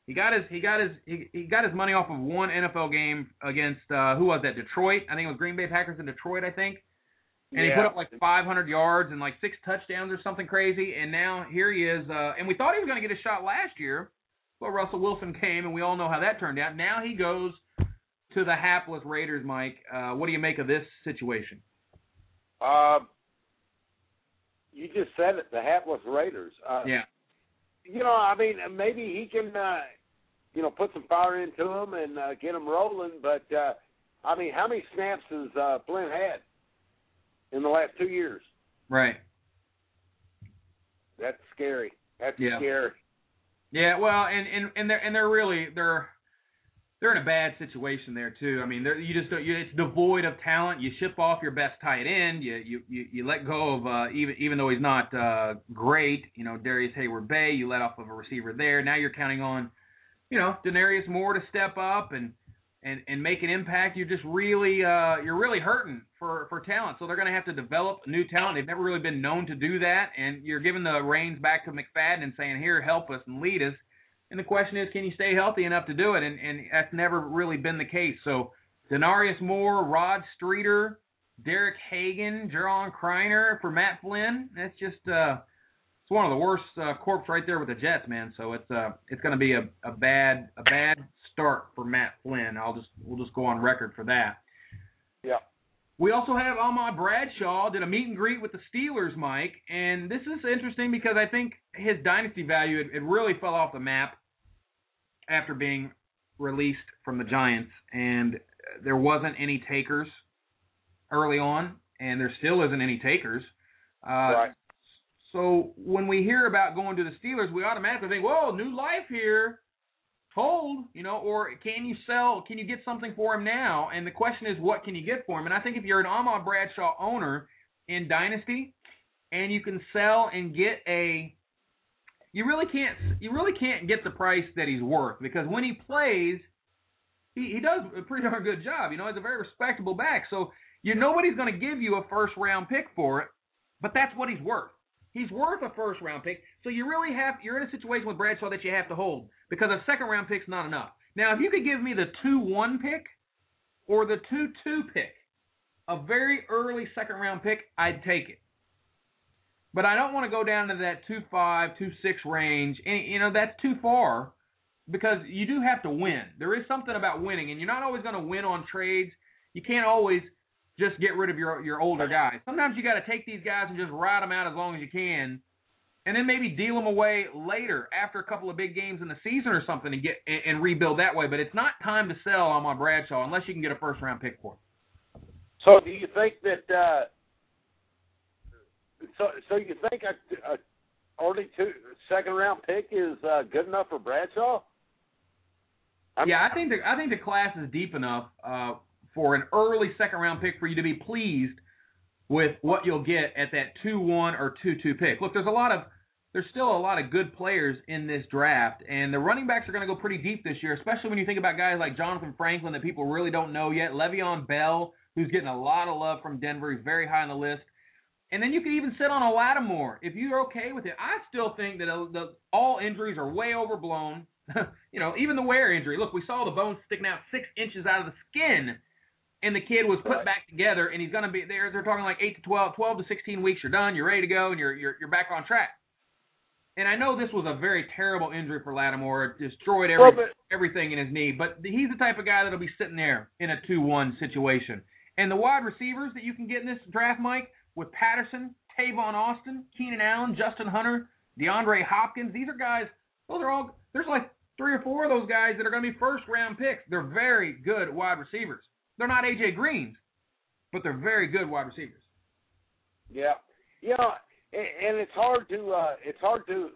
He got his he got his he, he got his money off of one NFL game against uh, who was that? Detroit. I think it was Green Bay Packers in Detroit. I think. And he put up like 500 yards and like six touchdowns or something crazy. And now here he is. Uh, and we thought he was going to get a shot last year, but Russell Wilson came, and we all know how that turned out. Now he goes to the hapless Raiders. Mike, uh, what do you make of this situation? Uh, you just said it, the hapless Raiders. Uh, Yeah. You know, I mean, maybe he can, uh, you know, put some fire into him and uh, get him rolling. But uh, I mean, how many snaps has uh, Flynn had in the last two years? Right. That's scary. That's Yeah. scary. Yeah, well, and and and they're and they're really they're they're in a bad situation there too. I mean, you just don't, you, it's devoid of talent. You ship off your best tight end. You you you, you let go of uh, even even though he's not uh, great. You know, Darrius Heyward-Bey. You let off of a receiver there. Now you're counting on, you know, Denarius Moore to step up and and and make an impact, you're just really uh, you're really hurting for for talent. So they're going to have to develop new talent. They've never really been known to do that, and you're giving the reins back to McFadden and saying, "Here, help us and lead us." And the question is, can you stay healthy enough to do it? And and that's never really been the case. So Denarius Moore, Rod Streater, Derek Hagan, Juron Criner for Matt Flynn. That's just uh, it's one of the worst uh, corps right there with the Jets, man. So it's uh, it's going to be a, a bad a bad start for Matt Flynn. I'll just we'll just go on record for that. Yeah. We also have Ahmad Bradshaw did a meet and greet with the Steelers, Mike, and this is interesting because I think his dynasty value it, it really fell off the map after being released from the Giants, and there wasn't any takers early on, and there still isn't any takers. Uh, Right. So when we hear about going to the Steelers, we automatically think, "Whoa, new life here." Hold, you know, or can you sell? Can you get something for him now? And the question is, what can you get for him? And I think if you're an Ahmad Bradshaw owner in Dynasty, and you can sell and get a, you really can't, you really can't get the price that he's worth because when he plays, he, he does a pretty darn good job. You know, he's a very respectable back. So you nobody's going to give you a first round pick for it, but that's what he's worth. He's worth a first round pick. So you really have you're in a situation with Bradshaw that you have to hold because a second round pick's not enough. Now, if you could give me the two one pick or the two two pick, a very early second round pick, I'd take it. But I don't want to go down to that two five, two six range. And you know, that's too far because you do have to win. There is something about winning, and you're not always going to win on trades. You can't always just get rid of your your older guys. Sometimes you got to take these guys and just ride them out as long as you can, and then maybe deal them away later after a couple of big games in the season or something and get and, and rebuild that way. But it's not time to sell on my Bradshaw unless you can get a first round pick for him. So do you think that? Uh, so so you think a, a early two second round pick is uh, good enough for Bradshaw? I'm- yeah, I think the I think the class is deep enough uh, for an early second round pick for you to be pleased with what you'll get at that two one or two two pick. Look, there's a lot of there's still a lot of good players in this draft, and the running backs are going to go pretty deep this year, especially when you think about guys like Jonathan Franklin that people really don't know yet, Le'Veon Bell, who's getting a lot of love from Denver, he's very high on the list. And then you can even sit on a Lattimore if you're okay with it. I still think that uh, the, all injuries are way overblown. you know, even the Ware injury. Look, we saw the bone sticking out six inches out of the skin, and the kid was put Right. back together, and he's going to be there. They're talking like eight to 12, 12 to 16 weeks. You're done. You're ready to go, and you're you're you're back on track. And I know this was a very terrible injury for Lattimore. It destroyed every, Well, everything in his knee. But he's the type of guy that'll be sitting there in a 2-1 situation. And the wide receivers that you can get in this draft, Mike, with Patterson, Tavon Austin, Keenan Allen, Justin Hunter, DeAndre Hopkins, these are guys. Those are all. There's like three or four of those guys that are going to be first round picks. They're very good wide receivers. They're not AJ Greens, but they're very good wide receivers. Yeah, know, and, it's hard to uh, it's hard to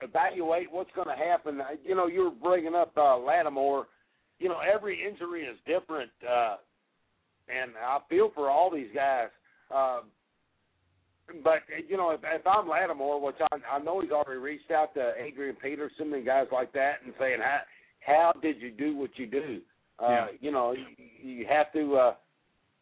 evaluate what's going to happen. You know, you were bringing up uh, Lattimore. You know, every injury is different, uh, and I feel for all these guys. Uh, but you know, if, if I'm Lattimore, which I, I know he's already reached out to Adrian Peterson and guys like that, and saying how how did you do what you do? Uh, Yeah. You know, you, you have to. Uh,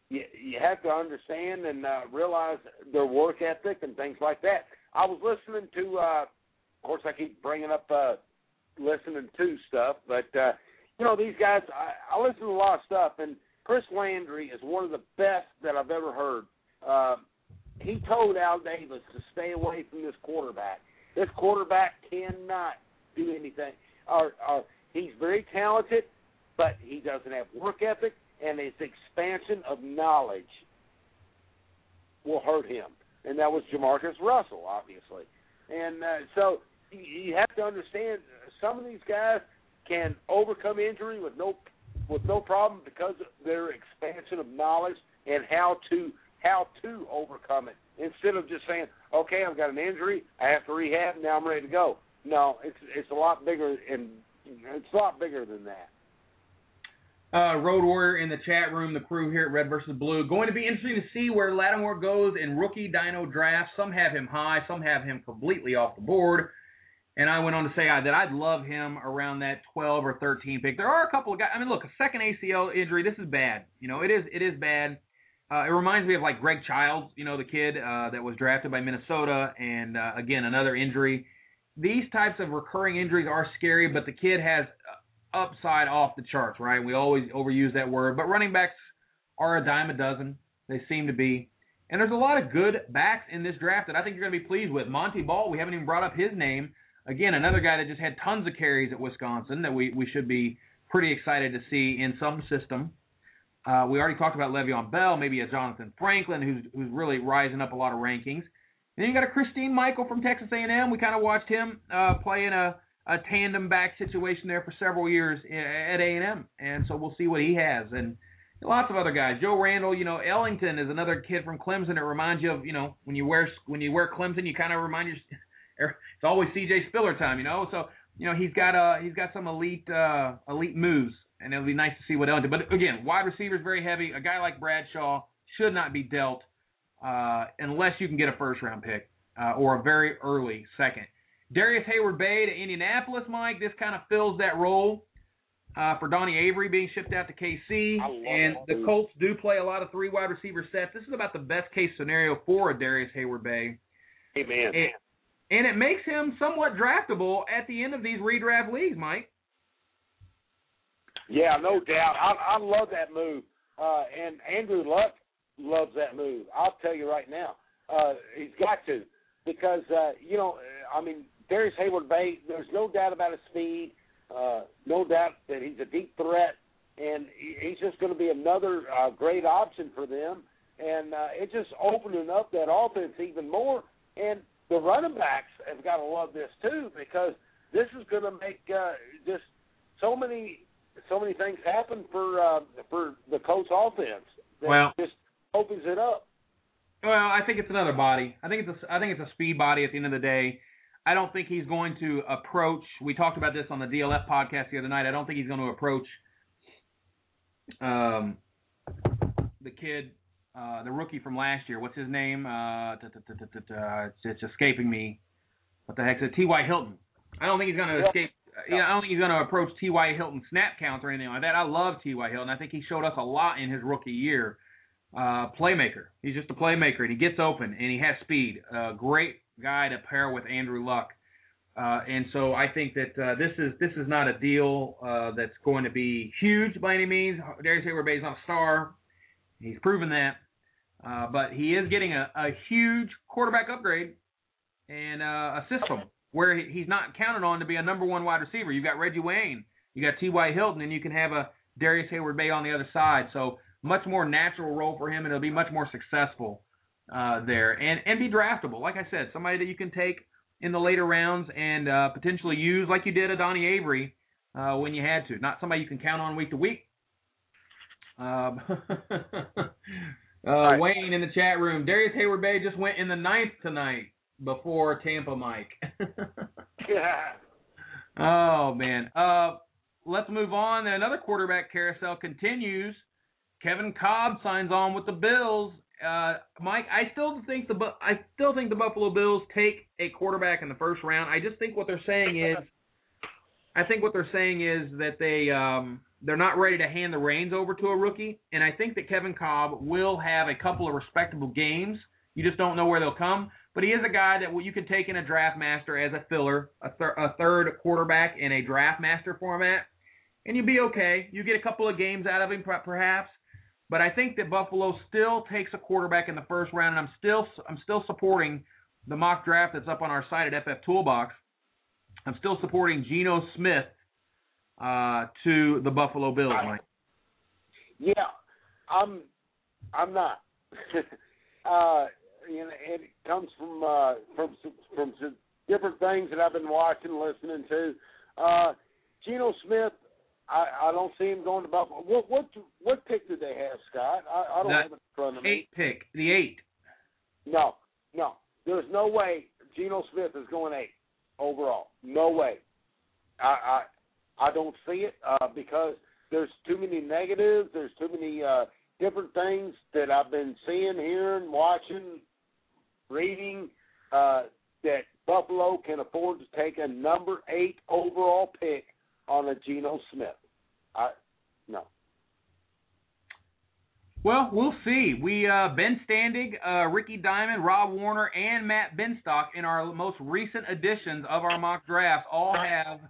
you, you have to understand and uh, realize their work ethic and things like that. I was listening to, uh, of course, I keep bringing up uh, listening to stuff, but uh, you know these guys. I, I listen to a lot of stuff, and Chris Landry is one of the best that I've ever heard. Uh, he told Al Davis to stay away from this quarterback. This quarterback cannot do anything. Or, or he's very talented, but he doesn't have work ethic, and his expansion of knowledge will hurt him. And that was Jamarcus Russell, obviously. And uh, so you, have to understand some of these guys can overcome injury with no with no problem because of their expansion of knowledge and how to how to overcome it instead of just saying, "Okay, I've got an injury, I have to rehab, now I'm ready to go." No, it's it's a lot bigger and it's a lot bigger than that. Uh, Road Warrior in the chat room, the crew here at Red versus Blue. Going to be interesting to see where Lattimore goes in rookie dyno draft. Some have him high, some have him completely off the board. And I went on to say uh, that I'd love him around that 12 or 13 pick. There are a couple of guys. I mean, look, a second ACL injury. This is bad. You know, it is. It is bad. Uh, it reminds me of like Greg Childs, you know, the kid uh, that was drafted by Minnesota, and uh, again another injury. These types of recurring injuries are scary, but the kid has upside off the charts, right? We always overuse that word, but running backs are a dime a dozen. They seem to be. And there's a lot of good backs in this draft that I think you're going to be pleased with. Montee Ball, we haven't even brought up his name. Again, another guy that just had tons of carries at Wisconsin that we, we should be pretty excited to see in some system. Uh, we already talked about Le'Veon Bell, maybe a Jonathan Franklin, who's who's really rising up a lot of rankings. Then you got a Christine Michael from Texas A&M. We kind of watched him uh, play in a, a tandem back situation there for several years at A&M, and so we'll see what he has. And lots of other guys. Joe Randle, you know, Ellington is another kid from Clemson. It reminds you of, you know, when you wear when you wear Clemson, you kind of remind you. It's always C.J. Spiller time, you know. So you know he's got uh he's got some elite uh elite moves and it'll be nice to see what Ellington. But again, wide receivers very heavy. A guy like Bradshaw should not be dealt uh, unless you can get a first round pick uh, or a very early second. Darrius Heyward-Bey to Indianapolis, Mike. This kind of fills that role uh, for Donnie Avery being shipped out to KC. And the Colts do play a lot of three wide receiver sets. This is about the best case scenario for a Darrius Heyward-Bey. Amen. And, and it makes him somewhat draftable at the end of these redraft leagues, Mike. Yeah, no doubt. I, I love that move. Uh, and Andrew Luck loves that move. I'll tell you right now. Uh, he's got to because uh, you know, I mean, Darrius Heyward-Bey. There's no doubt about his speed. Uh, no doubt that he's a deep threat, and he's just going to be another uh, great option for them. And uh, it's just opening up that offense even more. And the running backs have got to love this too because this is going to make uh, just so many so many things happen for uh, for the Colts offense. That Well- just opens it up. Well, I think it's another body. I think it's a, I think it's a speed body at the end of the day. I don't think he's going to approach. We talked about this on the DLF podcast the other night. I don't think he's going to approach um, the kid, uh, the rookie from last year. What's his name? Uh, it's, it's escaping me. What the heck is it? T.Y. Hilton. I don't think he's going to escape. You know, I don't think he's going to approach T.Y. Hilton snap counts or anything like that. I love T.Y. Hilton. I think he showed us a lot in his rookie year. Uh, playmaker. He's just a playmaker, and he gets open, and he has speed. Uh, great guy to pair with Andrew Luck. Uh, and so I think that uh, this is this is not a deal uh, that's going to be huge by any means. Darrius Heyward-Bey is not a star. He's proven that. Uh, but he is getting a, a huge quarterback upgrade and uh, a system where he- he's not counted on to be a number one wide receiver. You've got Reggie Wayne, you got T.Y. Hilton, and you can have a Darrius Heyward-Bey on the other side. So much more natural role for him, and it'll be much more successful uh, there and and be draftable. Like I said, somebody that you can take in the later rounds and uh, potentially use like you did a Donnie Avery uh, when you had to. Not somebody you can count on week to week. Um, uh, Wayne in the chat room. Darrius Heyward-Bey just went in the ninth tonight before Tampa Mike. Yeah. oh man. Uh, let's move on. Another quarterback carousel continues. Kevin Kolb signs on with the Bills. Uh, Mike, I still think the I still think the Buffalo Bills take a quarterback in the first round. I just think what they're saying is, I think what they're saying is that they um, they're not ready to hand the reins over to a rookie, and I think that Kevin Kolb will have a couple of respectable games. You just don't know where they'll come, but he is a guy that you can take in a draft master as a filler, a, a third quarterback in a draft master format, and you'd be okay. You get a couple of games out of him, perhaps. But I think that Buffalo still takes a quarterback in the first round, and I'm still I'm still supporting the mock draft that's up on our site at FF Toolbox. I'm still supporting Geno Smith uh, to the Buffalo Bills, Mike. Yeah, I'm. I'm not. uh, you know, it comes from uh, from from some different things that I've been watching, listening to. Uh, Geno Smith, I, I don't see him going to Buffalo. What what what pick did they have, Scott? I, I don't The have it in front of me. Eight pick, the eight. No, no. There's no way Geno Smith is going eight overall. No way. I I, I don't see it uh, because there's too many negatives. There's too many uh, different things that I've been seeing, hearing, watching, reading uh, that Buffalo can afford to take a number eight overall pick on a Geno Smith. I no. Well, we'll see. We uh, Ben Standig, uh, Ricky Diamond, Rob Warner, and Matt Benstock in our most recent editions of our mock drafts all have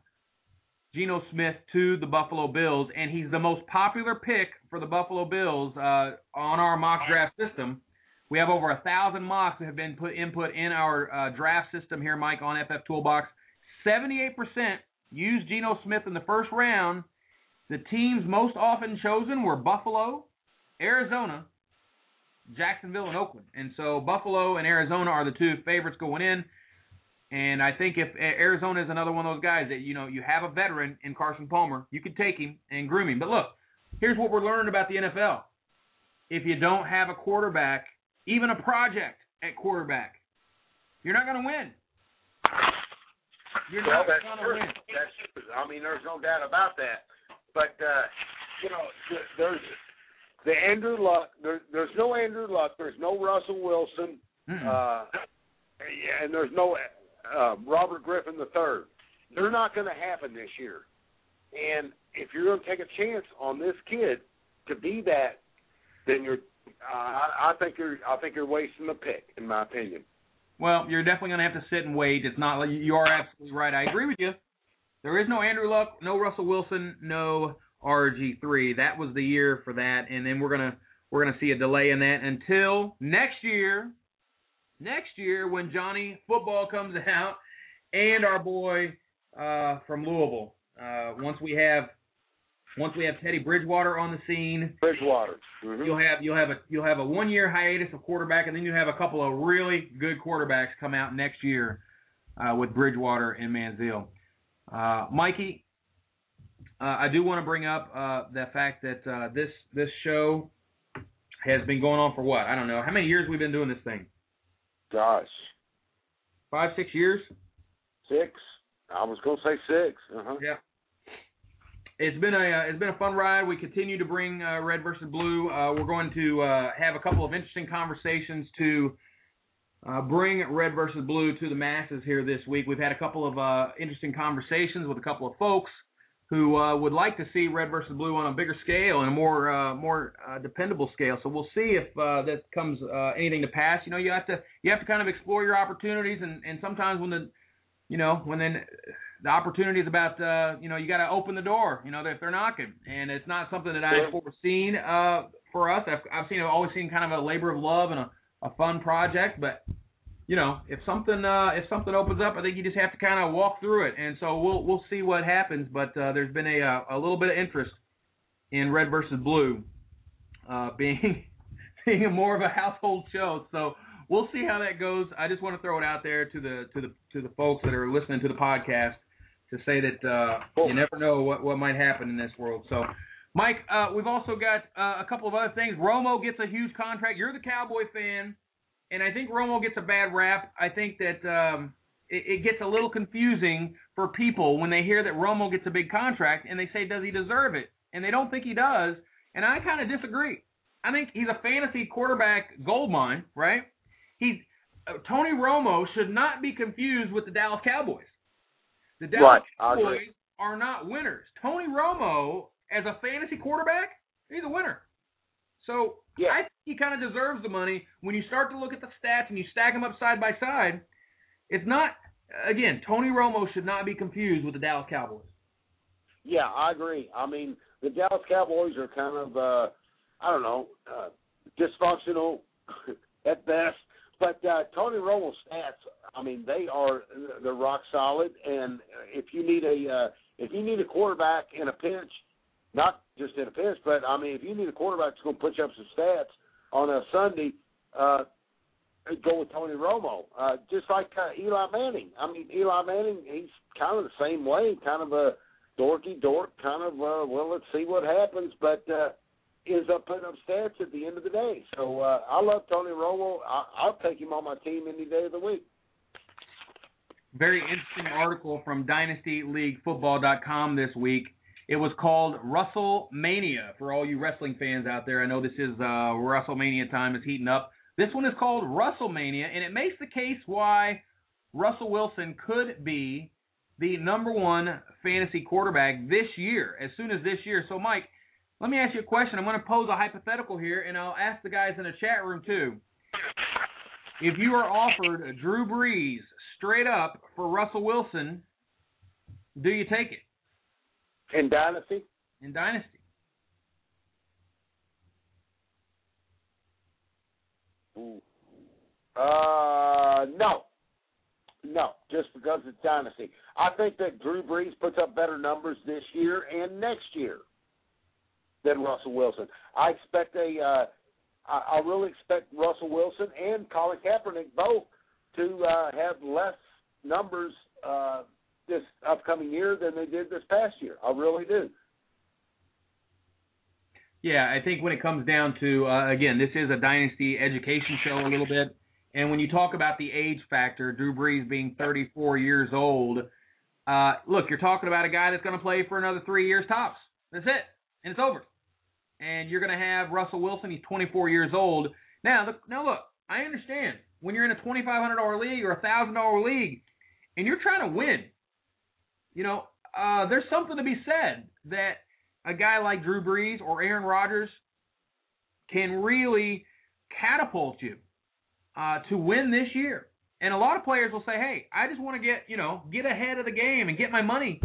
Geno Smith to the Buffalo Bills, and he's the most popular pick for the Buffalo Bills uh, on our mock draft system. We have over a thousand mocks that have been put input in our uh, draft system here, Mike, on FF Toolbox. 78% used Geno Smith in the first round. The teams most often chosen were Buffalo, Arizona, Jacksonville, and Oakland. And so Buffalo and Arizona are the two favorites going in. And I think if Arizona is another one of those guys that you know you have a veteran in Carson Palmer, you could take him and groom him. But look, here's what we're learning about the NFL: if you don't have a quarterback, even a project at quarterback, you're not going to win. You're well, not going to win. That's true. I mean, there's no doubt about that. But uh, you know, there's the Andrew Luck. There, there's no Andrew Luck. There's no Russell Wilson. Mm-mm. Uh, and there's no uh, Robert Griffin III. They're not going to happen this year. And if you're going to take a chance on this kid to be that, then you're. Uh, I, I think you're. I think you're wasting the pick, in my opinion. Well, you're definitely going to have to sit and wait. It's not. You are absolutely right. I agree with you. There is no Andrew Luck, no Russell Wilson, no RG3. That was the year for that, and then we're gonna we're gonna see a delay in that until next year. Next year when Johnny Football comes out, and our boy uh, from Louisville. Uh, once we have once we have Teddy Bridgewater on the scene, Bridgewater. Mhm. you'll have you'll have a you'll have a one year hiatus of quarterback, and then you have a couple of really good quarterbacks come out next year uh, with Bridgewater and Manziel. Uh, Mikey, uh, I do want to bring up uh, the fact that uh, this this show has been going on for what I don't know how many years we've been doing this thing Gosh, five six years. six. I was going to say six. Uh-huh. Yeah. It's been a uh, it's been a fun ride. We continue to bring uh, Red versus Blue. Uh, we're going to uh, have a couple of interesting conversations to uh, bring Red versus Blue to the masses here this week. We've had a couple of uh, interesting conversations with a couple of folks who uh, would like to see Red versus Blue on a bigger scale and a more uh, more uh, dependable scale. So we'll see if uh, that comes uh, anything to pass. You know, you have to you have to kind of explore your opportunities, and and sometimes when the you know when then the opportunity is about uh, you know you got to open the door. You know if they're knocking, and it's not something that I've foreseen uh, for us. I've, I've seen I've always seen kind of a labor of love and a, a fun project, but you know, if something uh, if something opens up, I think you just have to kind of walk through it, and so we'll we'll see what happens. But uh, there's been a uh, a little bit of interest in Red versus Blue uh, being being a more of a household show. So we'll see how that goes. I just want to throw it out there to the to the to the folks that are listening to the podcast to say that uh, you never know what what might happen in this world. So. Mike, uh, we've also got uh, a couple of other things. Romo gets a huge contract. You're the Cowboy fan and I think Romo gets a bad rap. I think that um, it, it gets a little confusing for people when they hear that Romo gets a big contract and they say, does he deserve it? And they don't think he does. And I kind of disagree. I think he's a fantasy quarterback gold mine, right? He's uh, Tony Romo should not be confused with the Dallas Cowboys. The Dallas Right, Cowboys are not winners. Tony Romo, as a fantasy quarterback, he's a winner. So Yeah. I think he kind of deserves the money. When you start to look at the stats and you stack them up side by side, it's not. Again, Tony Romo should not be confused with the Dallas Cowboys. Yeah, I agree. I mean, the Dallas Cowboys are kind of, uh, I don't know, uh, dysfunctional at best. But uh, Tony Romo's stats, I mean, they are they're rock solid. And if you need a uh, if you need a quarterback in a pinch, not just in a pinch, but I mean, if you need a quarterback that's going to put you up some stats on a Sunday, uh, go with Tony Romo. Uh, just like uh, Eli Manning. I mean, Eli Manning, he's kind of the same way, kind of a dorky dork, kind of uh, well, let's see what happens, but uh, ends up putting up stats at the end of the day. So uh, I love Tony Romo. I, I'll take him on my team any day of the week. Very interesting article from DynastyLeagueFootball.com this week. It was called WrestleMania for all you wrestling fans out there. I know this is uh, WrestleMania time is heating up. This one is called WrestleMania, and it makes the case why Russell Wilson could be the number one fantasy quarterback this year, as soon as this year. So, Mike, let me ask you a question. I'm going to pose a hypothetical here, and I'll ask the guys in the chat room too. If you are offered Drew Brees straight up for Russell Wilson, do you take it In Dynasty? in Dynasty? Ooh. Uh, no. No, just because it's Dynasty. I think that Drew Brees puts up better numbers this year and next year than Russell Wilson. I expect a, uh, I, I really expect Russell Wilson and Colin Kaepernick both to uh, have less numbers uh, this upcoming year than they did this past year. I really do. Yeah, I think when it comes down to uh, again, this is a dynasty education show a little bit, and when you talk about the age factor, Drew Brees being 34 years old, uh, look, you're talking about a guy that's going to play for another three years tops. That's it, and it's over. And you're going to have Russell Wilson. He's 24 years old now. Look, now look, I understand when you're in a $2,500 league or a thousand dollar league, and you're trying to win. You know, uh, there's something to be said that a guy like Drew Brees or Aaron Rodgers can really catapult you uh, to win this year. And a lot of players will say, "Hey, I just want to get you know get ahead of the game and get my money.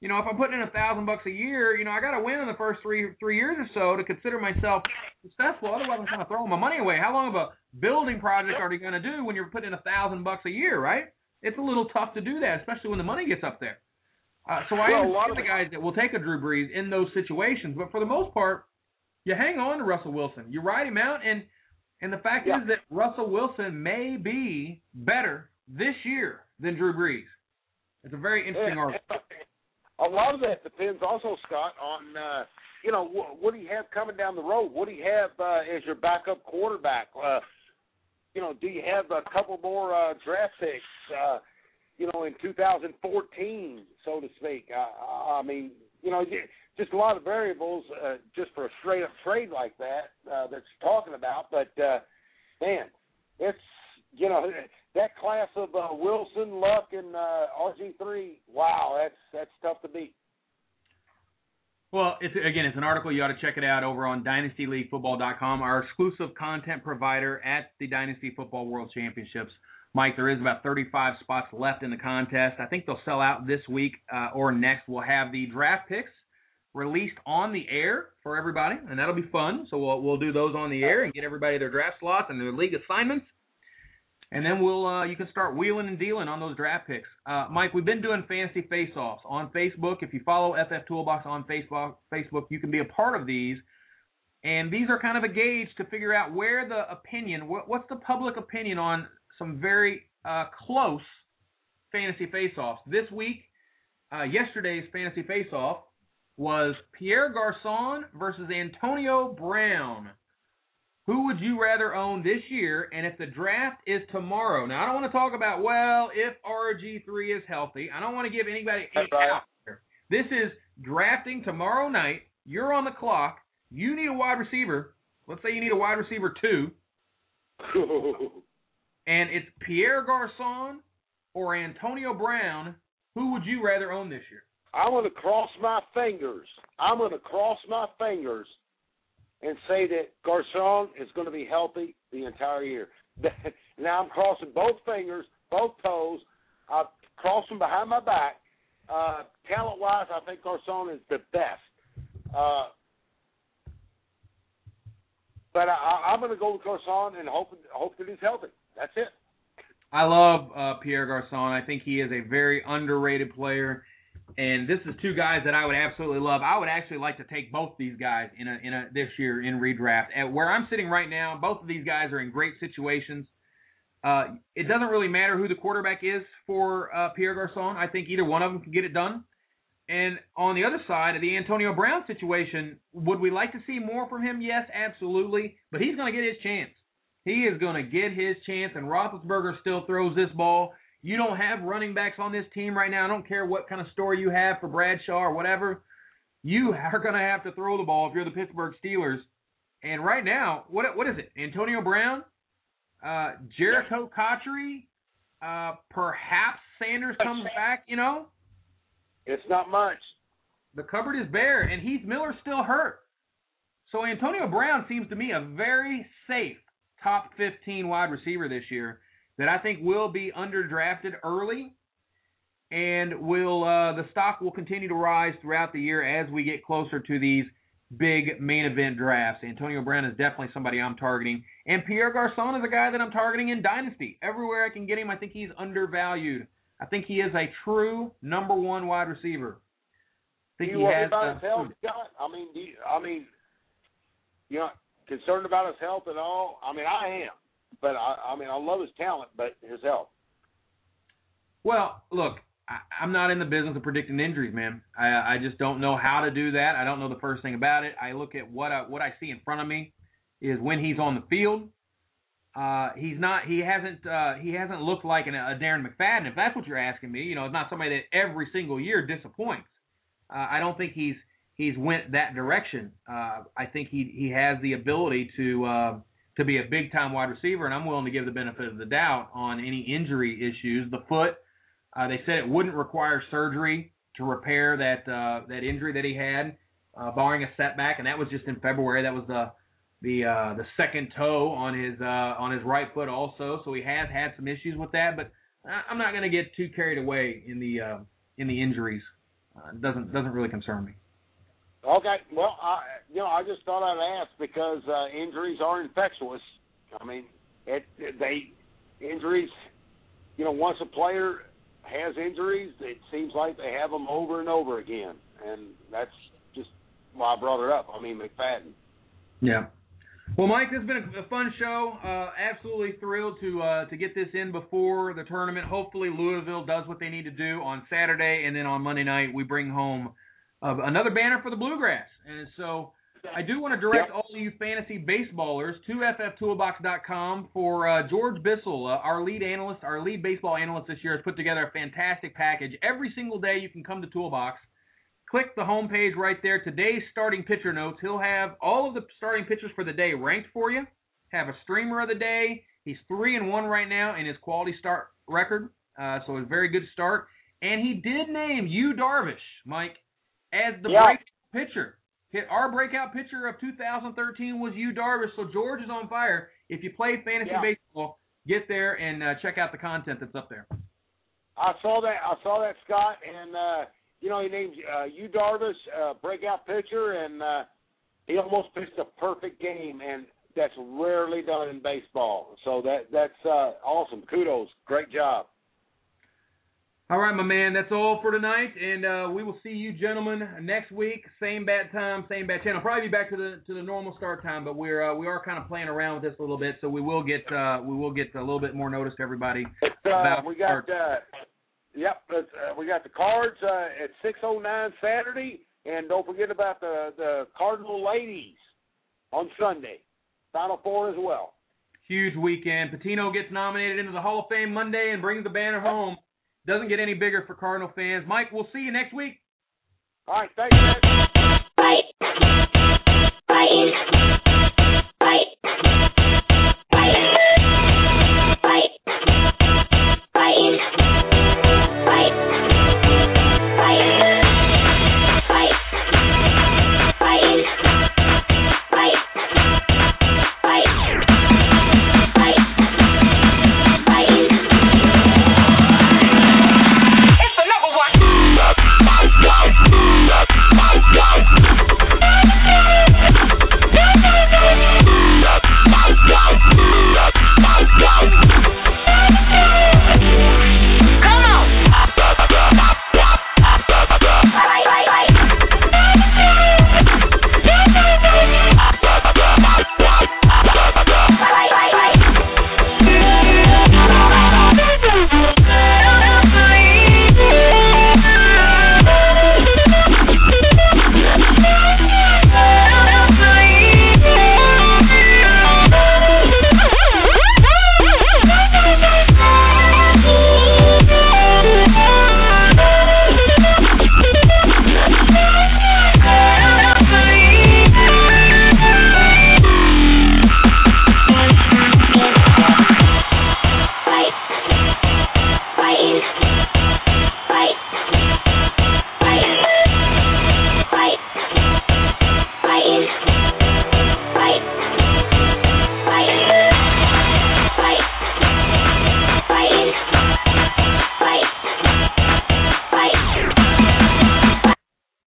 You know, if I'm putting in a thousand bucks a year, you know, I got to win in the first three three years or so to consider myself successful. Otherwise, I'm kind of throwing my money away. How long of a building project are you going to do when you're putting in a thousand bucks a year, right? It's a little tough to do that, especially when the money gets up there. Uh, so I Well, lot understand of the guys that will take a Drew Brees in those situations, but for the most part, you hang on to Russell Wilson. You ride him out, and and the fact Yeah. is that Russell Wilson may be better this year than Drew Brees. It's a very interesting Yeah, article. a lot of that depends also, Scott, on uh, you know what, what do you have coming down the road? What do you have uh, as your backup quarterback? Uh, you know, do you have a couple more uh, draft picks? Uh, you know, in 2014, so to speak. Uh, I mean, you know, just a lot of variables uh, just for a straight up trade like that uh, that you're talking about. But uh, man, it's you know that class of uh, Wilson, Luck, and uh, RG3. Wow, that's that's tough to beat. Well, it's again, it's an article. You ought to check it out over on DynastyLeagueFootball.com, our exclusive content provider at the Dynasty Football World Championships. Mike, there is about 35 spots left in the contest. I think they'll sell out this week uh, or next. We'll have the draft picks released on the air for everybody, and that'll be fun. So we'll we'll do those on the air and get everybody their draft slots and their league assignments. And then we'll uh, you can start wheeling and dealing on those draft picks. Uh, Mike, we've been doing fantasy face-offs on Facebook. If you follow FF Toolbox on Facebook, Facebook, you can be a part of these. And these are kind of a gauge to figure out where the opinion, what, what's the public opinion on some very uh, close fantasy face-offs. This week, uh, yesterday's fantasy face-off was Pierre Garcon versus Antonio Brown. Who would you rather own this year? And if the draft is tomorrow, now I don't want to talk about well if RG3 is healthy. I don't want to give anybody any right. out here. This is drafting tomorrow night. You're on the clock. You need a wide receiver. Let's say you need a wide receiver two, and it's Pierre Garcon or Antonio Brown. Who would you rather own this year? I'm going to cross my fingers. I'm going to cross my fingers and say that Garcon is going to be healthy the entire year. now I'm crossing both fingers, both toes. I cross them behind my back. Uh, talent wise, I think Garcon is the best. Uh, but I, I'm going to go with Garcon and hope hope that he's healthy. That's it. I love uh, Pierre Garcon. I think he is a very underrated player, and this is two guys that I would absolutely love. I would actually like to take both these guys in a in a this year in redraft. At where I'm sitting right now, both of these guys are in great situations. Uh, it doesn't really matter who the quarterback is for uh, Pierre Garcon. I think either one of them can get it done. And on the other side of the Antonio Brown situation, would we like to see more from him? Yes, absolutely. But he's going to get his chance. He is going to get his chance, and Roethlisberger still throws this ball. You don't have running backs on this team right now. I don't care what kind of story you have for Bradshaw or whatever. You are going to have to throw the ball if you're the Pittsburgh Steelers. And right now, what what is it? Antonio Brown, uh, Jerricho Cotchery, Uh, perhaps Sanders comes back. You know, It's not much. the cupboard is bare, and Heath Miller's still hurt. So Antonio Brown seems to me a very safe top 15 wide receiver this year that I think will be underdrafted early, and will uh, the stock will continue to rise throughout the year as we get closer to these big main event drafts. Antonio Brown is definitely somebody I'm targeting, and Pierre Garcon is a guy that I'm targeting in Dynasty. Everywhere I can get him, I think he's undervalued. I think he is a true number one wide receiver. I think you he has. about uh, his health, Scott? I mean, do you, I mean, you know, concerned about his health at all? I mean, I am, but I, I mean, I love his talent, but his health. Well, look, I, I'm not in the business of predicting injuries, man. I, I just don't know how to do that. I don't know the first thing about it. I look at what I, what I see in front of me is when he's on the field. Uh, he's not. He hasn't. Uh, he hasn't looked like an, a Darren McFadden. If that's what you're asking me, you know, it's not somebody that every single year disappoints. Uh, I don't think he's he's went that direction. Uh, I think he he has the ability to uh, to be a big time wide receiver, and I'm willing to give the benefit of the doubt on any injury issues. The foot, uh, they said it wouldn't require surgery to repair that uh, that injury that he had, uh, barring a setback, and that was just in February. That was the the uh, the second toe on his uh, on his right foot also. So he has had some issues with that, but I'm not going to get too carried away in the uh, in the injuries. Uh, doesn't doesn't really concern me. Okay, well, I, you know, I just thought I'd ask because uh, injuries are infectious. I mean, it, they injuries. You know, once a player has injuries, it seems like they have them over and over again, and that's just why I brought it up. I mean, McFadden. Yeah. Well, Mike, this has been a, a fun show. Uh, absolutely thrilled to uh, to get this in before the tournament. Hopefully, Louisville does what they need to do on Saturday, and then on Monday night we bring home uh, another banner for the Bluegrass. And so, I do want to direct Yep. all you fantasy baseballers to fftoolbox.com for uh, George Bissell, uh, our lead analyst, our lead baseball analyst this year, has put together a fantastic package. Every single day you can come to Toolbox click the home page right there. Today's starting pitcher notes. He'll have all of the starting pitchers for the day ranked for you. Have a streamer of the day. He's three and one right now in his quality start record, uh, so a very good start. And he did name Yu Darvish, Mike, as the Yeah. breakout pitcher. Hit our breakout pitcher of 2013 was Yu Darvish. So George is on fire. If you play fantasy Yeah. baseball, get there and uh, check out the content that's up there. I saw that. I saw that, Scott, and uh, you know he named uh, Yu Darvish uh, breakout pitcher, and uh, he almost pitched a perfect game, and that's rarely done in baseball. So that that's uh, awesome. Kudos, great job. All right, my man. That's all for tonight, and uh, we will see you gentlemen next week. Same bat time, same bat channel. Probably be back to the to the normal start time, but we're uh, we are kind of playing around with this a little bit, so we will get uh, we will get a little bit more notice to everybody. It's, uh, we got uh, yep, uh, we got the cards uh, at six oh nine Saturday, and don't forget about the the Cardinal ladies on Sunday. Final four as well. Huge weekend. Pitino gets nominated into the Hall of Fame Monday and brings the banner home. Doesn't get any bigger for Cardinal fans. Mike, we'll see you next week. All right, thanks.